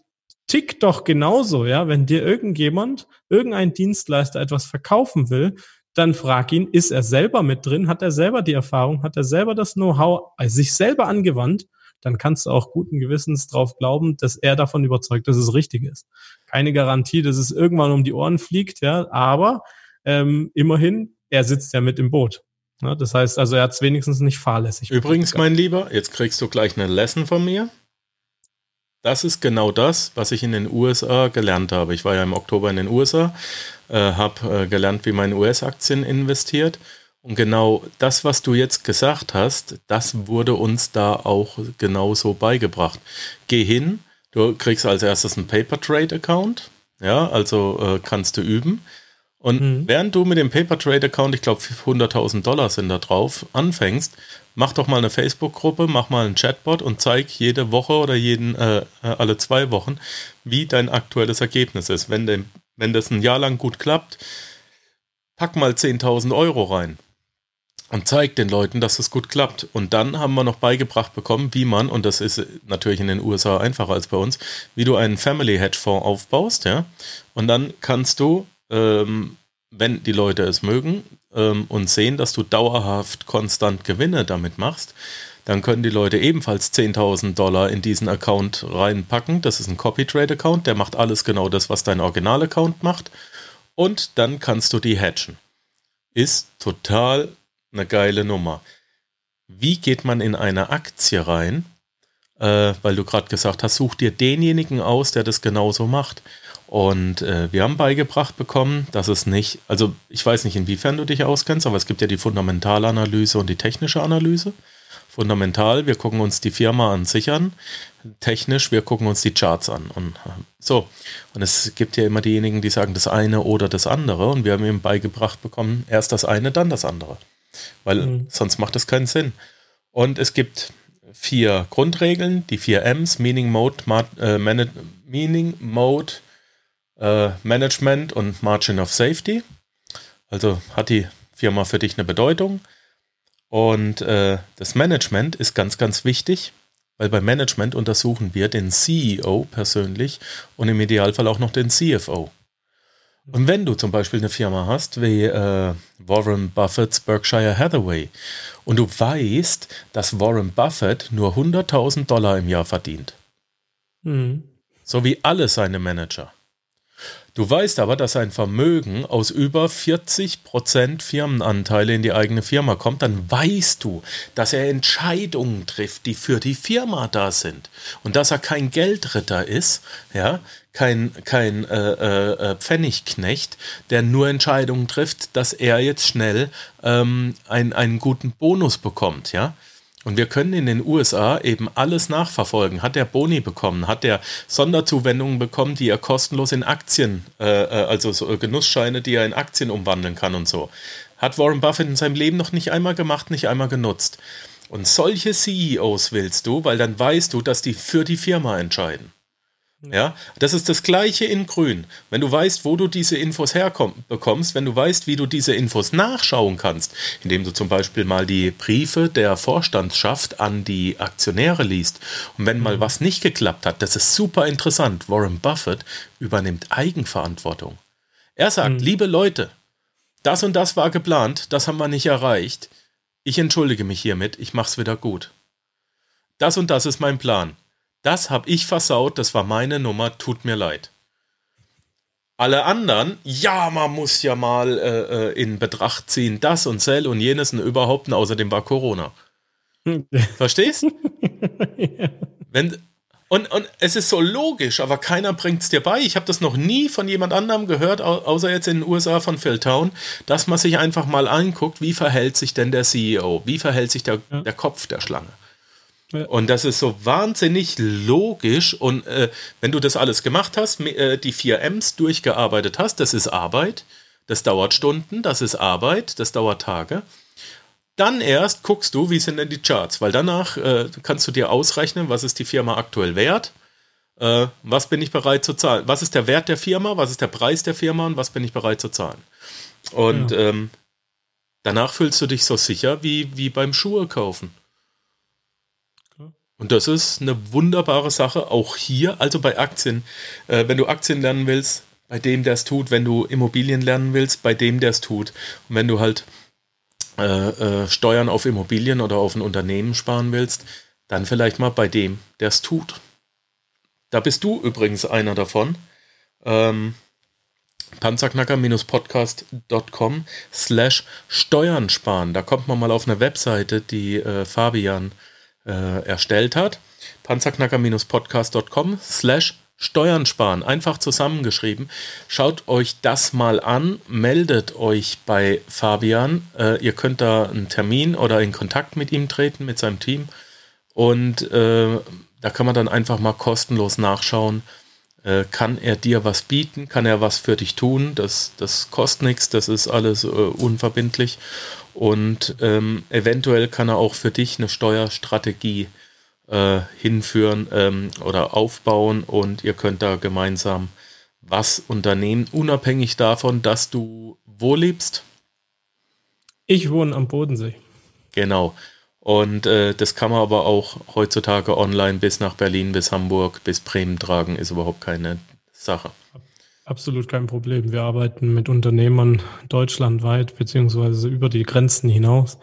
tick doch genauso, ja, wenn dir irgendjemand, irgendein Dienstleister etwas verkaufen will, dann frag ihn, ist er selber mit drin? Hat er selber die Erfahrung? Hat er selber das Know-how also sich selber angewandt? Dann kannst du auch guten Gewissens drauf glauben, dass er davon überzeugt, dass es richtig ist. Keine Garantie, dass es irgendwann um die Ohren fliegt, ja, aber ähm, immerhin, er sitzt ja mit im Boot. Ja, das heißt also, er hat es wenigstens nicht fahrlässig. Übrigens, mein Lieber, jetzt kriegst du gleich eine Lesson von mir. Das ist genau das, was ich in den USA gelernt habe. Ich war ja im Oktober in den USA, äh, habe äh, gelernt, wie man US-Aktien investiert. Und genau das, was du jetzt gesagt hast, das wurde uns da auch genauso beigebracht. Geh hin, du kriegst als erstes einen Paper Trade Account, ja, also äh, kannst du üben. Und mhm. während du mit dem Paper Trade Account, ich glaube 100.000 Dollar sind da drauf, anfängst, mach doch mal eine Facebook-Gruppe, mach mal einen Chatbot und zeig jede Woche oder jeden äh, äh alle zwei Wochen, wie dein aktuelles Ergebnis ist. Wenn, dem, wenn das ein Jahr lang gut klappt, pack mal 10.000 Euro rein und zeig den Leuten, dass es gut klappt. Und dann haben wir noch beigebracht bekommen, wie man, und das ist natürlich in den USA einfacher als bei uns, wie du einen Family Hedge Fonds aufbaust, ja. Und dann kannst du ähm, wenn die Leute es mögen ähm, und sehen, dass du dauerhaft konstant Gewinne damit machst, dann können die Leute ebenfalls 10.000 Dollar in diesen Account reinpacken. Das ist ein Copy-Trade-Account, der macht alles genau das, was dein Original-Account macht. Und dann kannst du die hatchen. Ist total eine geile Nummer. Wie geht man in eine Aktie rein? Äh, weil du gerade gesagt hast, such dir denjenigen aus, der das genauso macht. Und äh, wir haben beigebracht bekommen, dass es nicht, also ich weiß nicht, inwiefern du dich auskennst, aber es gibt ja die Fundamentalanalyse und die technische Analyse. Fundamental, wir gucken uns die Firma an sich an. Technisch, wir gucken uns die Charts an. Und äh, so. Und es gibt ja immer diejenigen, die sagen das eine oder das andere. Und wir haben ihm beigebracht bekommen, erst das eine, dann das andere. Weil mhm. sonst macht das keinen Sinn. Und es gibt vier Grundregeln, die vier M's, Meaning Mode, äh, Meaning Mode, äh, Management und Margin of Safety. Also hat die Firma für dich eine Bedeutung. Und äh, das Management ist ganz, ganz wichtig, weil beim Management untersuchen wir den CEO persönlich und im Idealfall auch noch den CFO. Und wenn du zum Beispiel eine Firma hast wie äh, Warren Buffett's Berkshire Hathaway und du weißt, dass Warren Buffett nur 100.000 Dollar im Jahr verdient, mhm. so wie alle seine Manager, Du weißt aber, dass ein Vermögen aus über 40% Firmenanteile in die eigene Firma kommt, dann weißt du, dass er Entscheidungen trifft, die für die Firma da sind. Und dass er kein Geldritter ist, ja, kein, kein äh, äh, äh Pfennigknecht, der nur Entscheidungen trifft, dass er jetzt schnell ähm, ein, einen guten Bonus bekommt, ja. Und wir können in den USA eben alles nachverfolgen. Hat er Boni bekommen? Hat er Sonderzuwendungen bekommen, die er kostenlos in Aktien, äh, äh, also so Genussscheine, die er in Aktien umwandeln kann und so? Hat Warren Buffett in seinem Leben noch nicht einmal gemacht, nicht einmal genutzt. Und solche CEOs willst du, weil dann weißt du, dass die für die Firma entscheiden. Ja, das ist das Gleiche in Grün. Wenn du weißt, wo du diese Infos herbekommst, wenn du weißt, wie du diese Infos nachschauen kannst, indem du zum Beispiel mal die Briefe der Vorstandschaft an die Aktionäre liest und wenn mal mhm. was nicht geklappt hat, das ist super interessant. Warren Buffett übernimmt Eigenverantwortung. Er sagt, mhm. liebe Leute, das und das war geplant, das haben wir nicht erreicht. Ich entschuldige mich hiermit, ich mach's wieder gut. Das und das ist mein Plan. Das habe ich versaut, das war meine Nummer, tut mir leid. Alle anderen, ja, man muss ja mal äh, äh in Betracht ziehen, das und Cell und jenes und überhaupt, und außerdem war Corona. Verstehst? ja. Wenn, und, und es ist so logisch, aber keiner bringt es dir bei. Ich habe das noch nie von jemand anderem gehört, außer jetzt in den USA von Phil Town, dass man sich einfach mal anguckt, wie verhält sich denn der CEO, wie verhält sich der, ja. der Kopf der Schlange. Und das ist so wahnsinnig logisch. Und äh, wenn du das alles gemacht hast, äh, die vier M's durchgearbeitet hast, das ist Arbeit, das dauert Stunden, das ist Arbeit, das dauert Tage. Dann erst guckst du, wie sind denn die Charts, weil danach äh, kannst du dir ausrechnen, was ist die Firma aktuell wert, äh, was bin ich bereit zu zahlen, was ist der Wert der Firma, was ist der Preis der Firma und was bin ich bereit zu zahlen. Und ja. ähm, danach fühlst du dich so sicher wie, wie beim Schuhe kaufen. Und das ist eine wunderbare Sache, auch hier, also bei Aktien. Äh, wenn du Aktien lernen willst, bei dem, der es tut, wenn du Immobilien lernen willst, bei dem, der es tut. Und wenn du halt äh, äh, Steuern auf Immobilien oder auf ein Unternehmen sparen willst, dann vielleicht mal bei dem, der es tut. Da bist du übrigens einer davon. Ähm, panzerknacker-podcast.com slash Steuern sparen. Da kommt man mal auf eine Webseite, die äh, Fabian äh, erstellt hat. panzerknacker-podcast.com slash Steuern sparen. Einfach zusammengeschrieben. Schaut euch das mal an. Meldet euch bei Fabian. Äh, ihr könnt da einen Termin oder in Kontakt mit ihm treten, mit seinem Team. Und äh, da kann man dann einfach mal kostenlos nachschauen, äh, kann er dir was bieten? Kann er was für dich tun? Das, das kostet nichts, das ist alles äh, unverbindlich. Und ähm, eventuell kann er auch für dich eine Steuerstrategie äh, hinführen ähm, oder aufbauen und ihr könnt da gemeinsam was unternehmen, unabhängig davon, dass du wo lebst? Ich wohne am Bodensee. Genau. Und äh, das kann man aber auch heutzutage online bis nach Berlin, bis Hamburg, bis Bremen tragen, ist überhaupt keine Sache. Absolut kein Problem. Wir arbeiten mit Unternehmern deutschlandweit beziehungsweise über die Grenzen hinaus.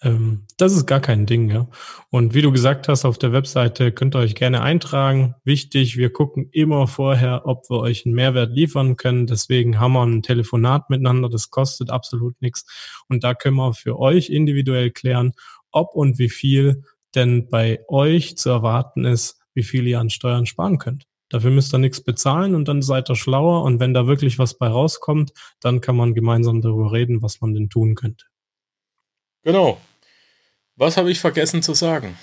Ähm, das ist gar kein Ding, ja. Und wie du gesagt hast, auf der Webseite könnt ihr euch gerne eintragen. Wichtig, wir gucken immer vorher, ob wir euch einen Mehrwert liefern können. Deswegen haben wir ein Telefonat miteinander. Das kostet absolut nichts. Und da können wir für euch individuell klären, ob und wie viel denn bei euch zu erwarten ist, wie viel ihr an Steuern sparen könnt. Dafür müsst ihr nichts bezahlen und dann seid ihr schlauer. Und wenn da wirklich was bei rauskommt, dann kann man gemeinsam darüber reden, was man denn tun könnte. Genau. Was habe ich vergessen zu sagen?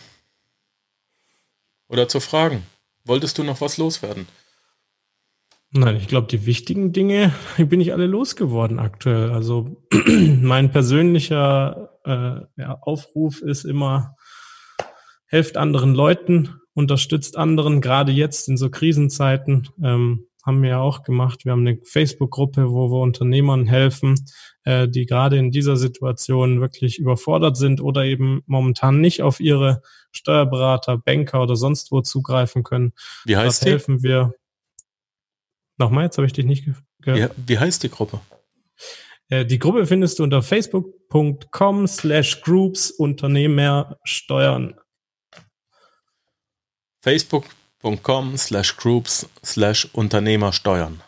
Oder zu fragen? Wolltest du noch was loswerden? Nein, ich glaube, die wichtigen Dinge bin ich alle losgeworden aktuell. Also mein persönlicher äh, ja, Aufruf ist immer, helft anderen Leuten, unterstützt anderen, gerade jetzt in so Krisenzeiten. Ähm, haben wir ja auch gemacht. Wir haben eine Facebook-Gruppe, wo wir Unternehmern helfen, äh, die gerade in dieser Situation wirklich überfordert sind oder eben momentan nicht auf ihre Steuerberater, Banker oder sonst wo zugreifen können. Wie heißt das die? helfen wir Nochmal, jetzt habe ich dich nicht gehört. Ja, wie heißt die Gruppe? Äh, die Gruppe findest du unter facebook.com slash groups Unternehmer steuern. facebook.com slash groups slash Unternehmer steuern.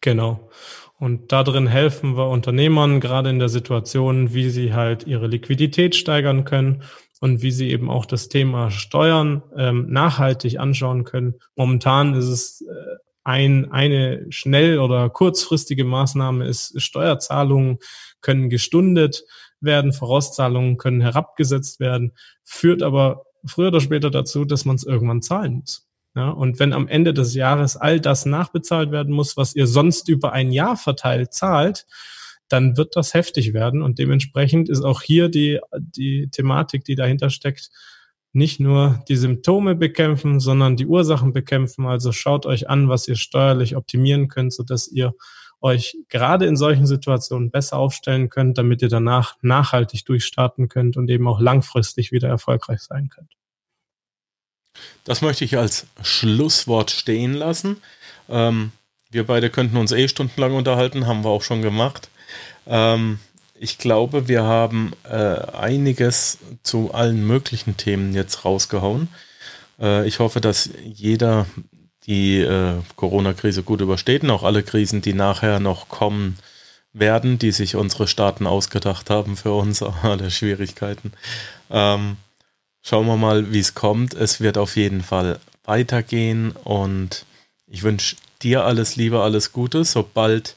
Genau. Und da drin helfen wir Unternehmern gerade in der Situation, wie sie halt ihre Liquidität steigern können und wie sie eben auch das Thema Steuern ähm, nachhaltig anschauen können. Momentan ist es äh, ein, eine schnell- oder kurzfristige Maßnahme ist, Steuerzahlungen können gestundet werden, Vorauszahlungen können herabgesetzt werden, führt aber früher oder später dazu, dass man es irgendwann zahlen muss. Ja, und wenn am Ende des Jahres all das nachbezahlt werden muss, was ihr sonst über ein Jahr verteilt zahlt, dann wird das heftig werden. Und dementsprechend ist auch hier die, die Thematik, die dahinter steckt, nicht nur die Symptome bekämpfen, sondern die Ursachen bekämpfen. Also schaut euch an, was ihr steuerlich optimieren könnt, sodass ihr euch gerade in solchen Situationen besser aufstellen könnt, damit ihr danach nachhaltig durchstarten könnt und eben auch langfristig wieder erfolgreich sein könnt. Das möchte ich als Schlusswort stehen lassen. Ähm, wir beide könnten uns eh stundenlang unterhalten, haben wir auch schon gemacht. Ähm, ich glaube, wir haben äh, einiges zu allen möglichen Themen jetzt rausgehauen. Äh, ich hoffe, dass jeder die äh, Corona-Krise gut übersteht und auch alle Krisen, die nachher noch kommen werden, die sich unsere Staaten ausgedacht haben für uns, alle Schwierigkeiten. Ähm, schauen wir mal, wie es kommt. Es wird auf jeden Fall weitergehen und ich wünsche dir alles Liebe, alles Gute, sobald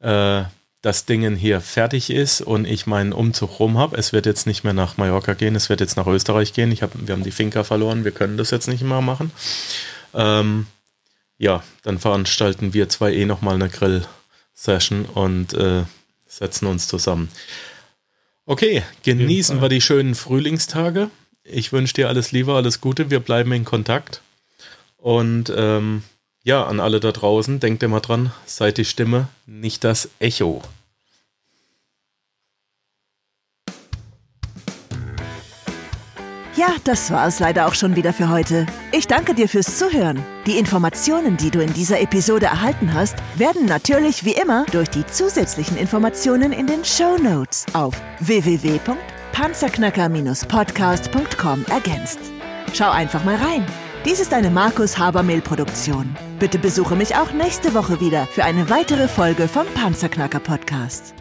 äh, das Ding hier fertig ist und ich meinen Umzug rum habe. Es wird jetzt nicht mehr nach Mallorca gehen, es wird jetzt nach Österreich gehen. Ich hab, wir haben die Finca verloren, wir können das jetzt nicht mehr machen. Ähm, ja, dann veranstalten wir zwei eh nochmal eine Grill-Session und äh, setzen uns zusammen. Okay, genießen wir die schönen Frühlingstage. Ich wünsche dir alles Liebe, alles Gute. Wir bleiben in Kontakt. Und ähm, ja, an alle da draußen, denkt immer dran, seid die Stimme, nicht das Echo. Ja, das war es leider auch schon wieder für heute. Ich danke dir fürs Zuhören. Die Informationen, die du in dieser Episode erhalten hast, werden natürlich wie immer durch die zusätzlichen Informationen in den Show Notes auf www.panzerknacker-podcast.com ergänzt. Schau einfach mal rein. Dies ist eine Markus Habermehl Produktion. Bitte besuche mich auch nächste Woche wieder für eine weitere Folge vom Panzerknacker Podcast.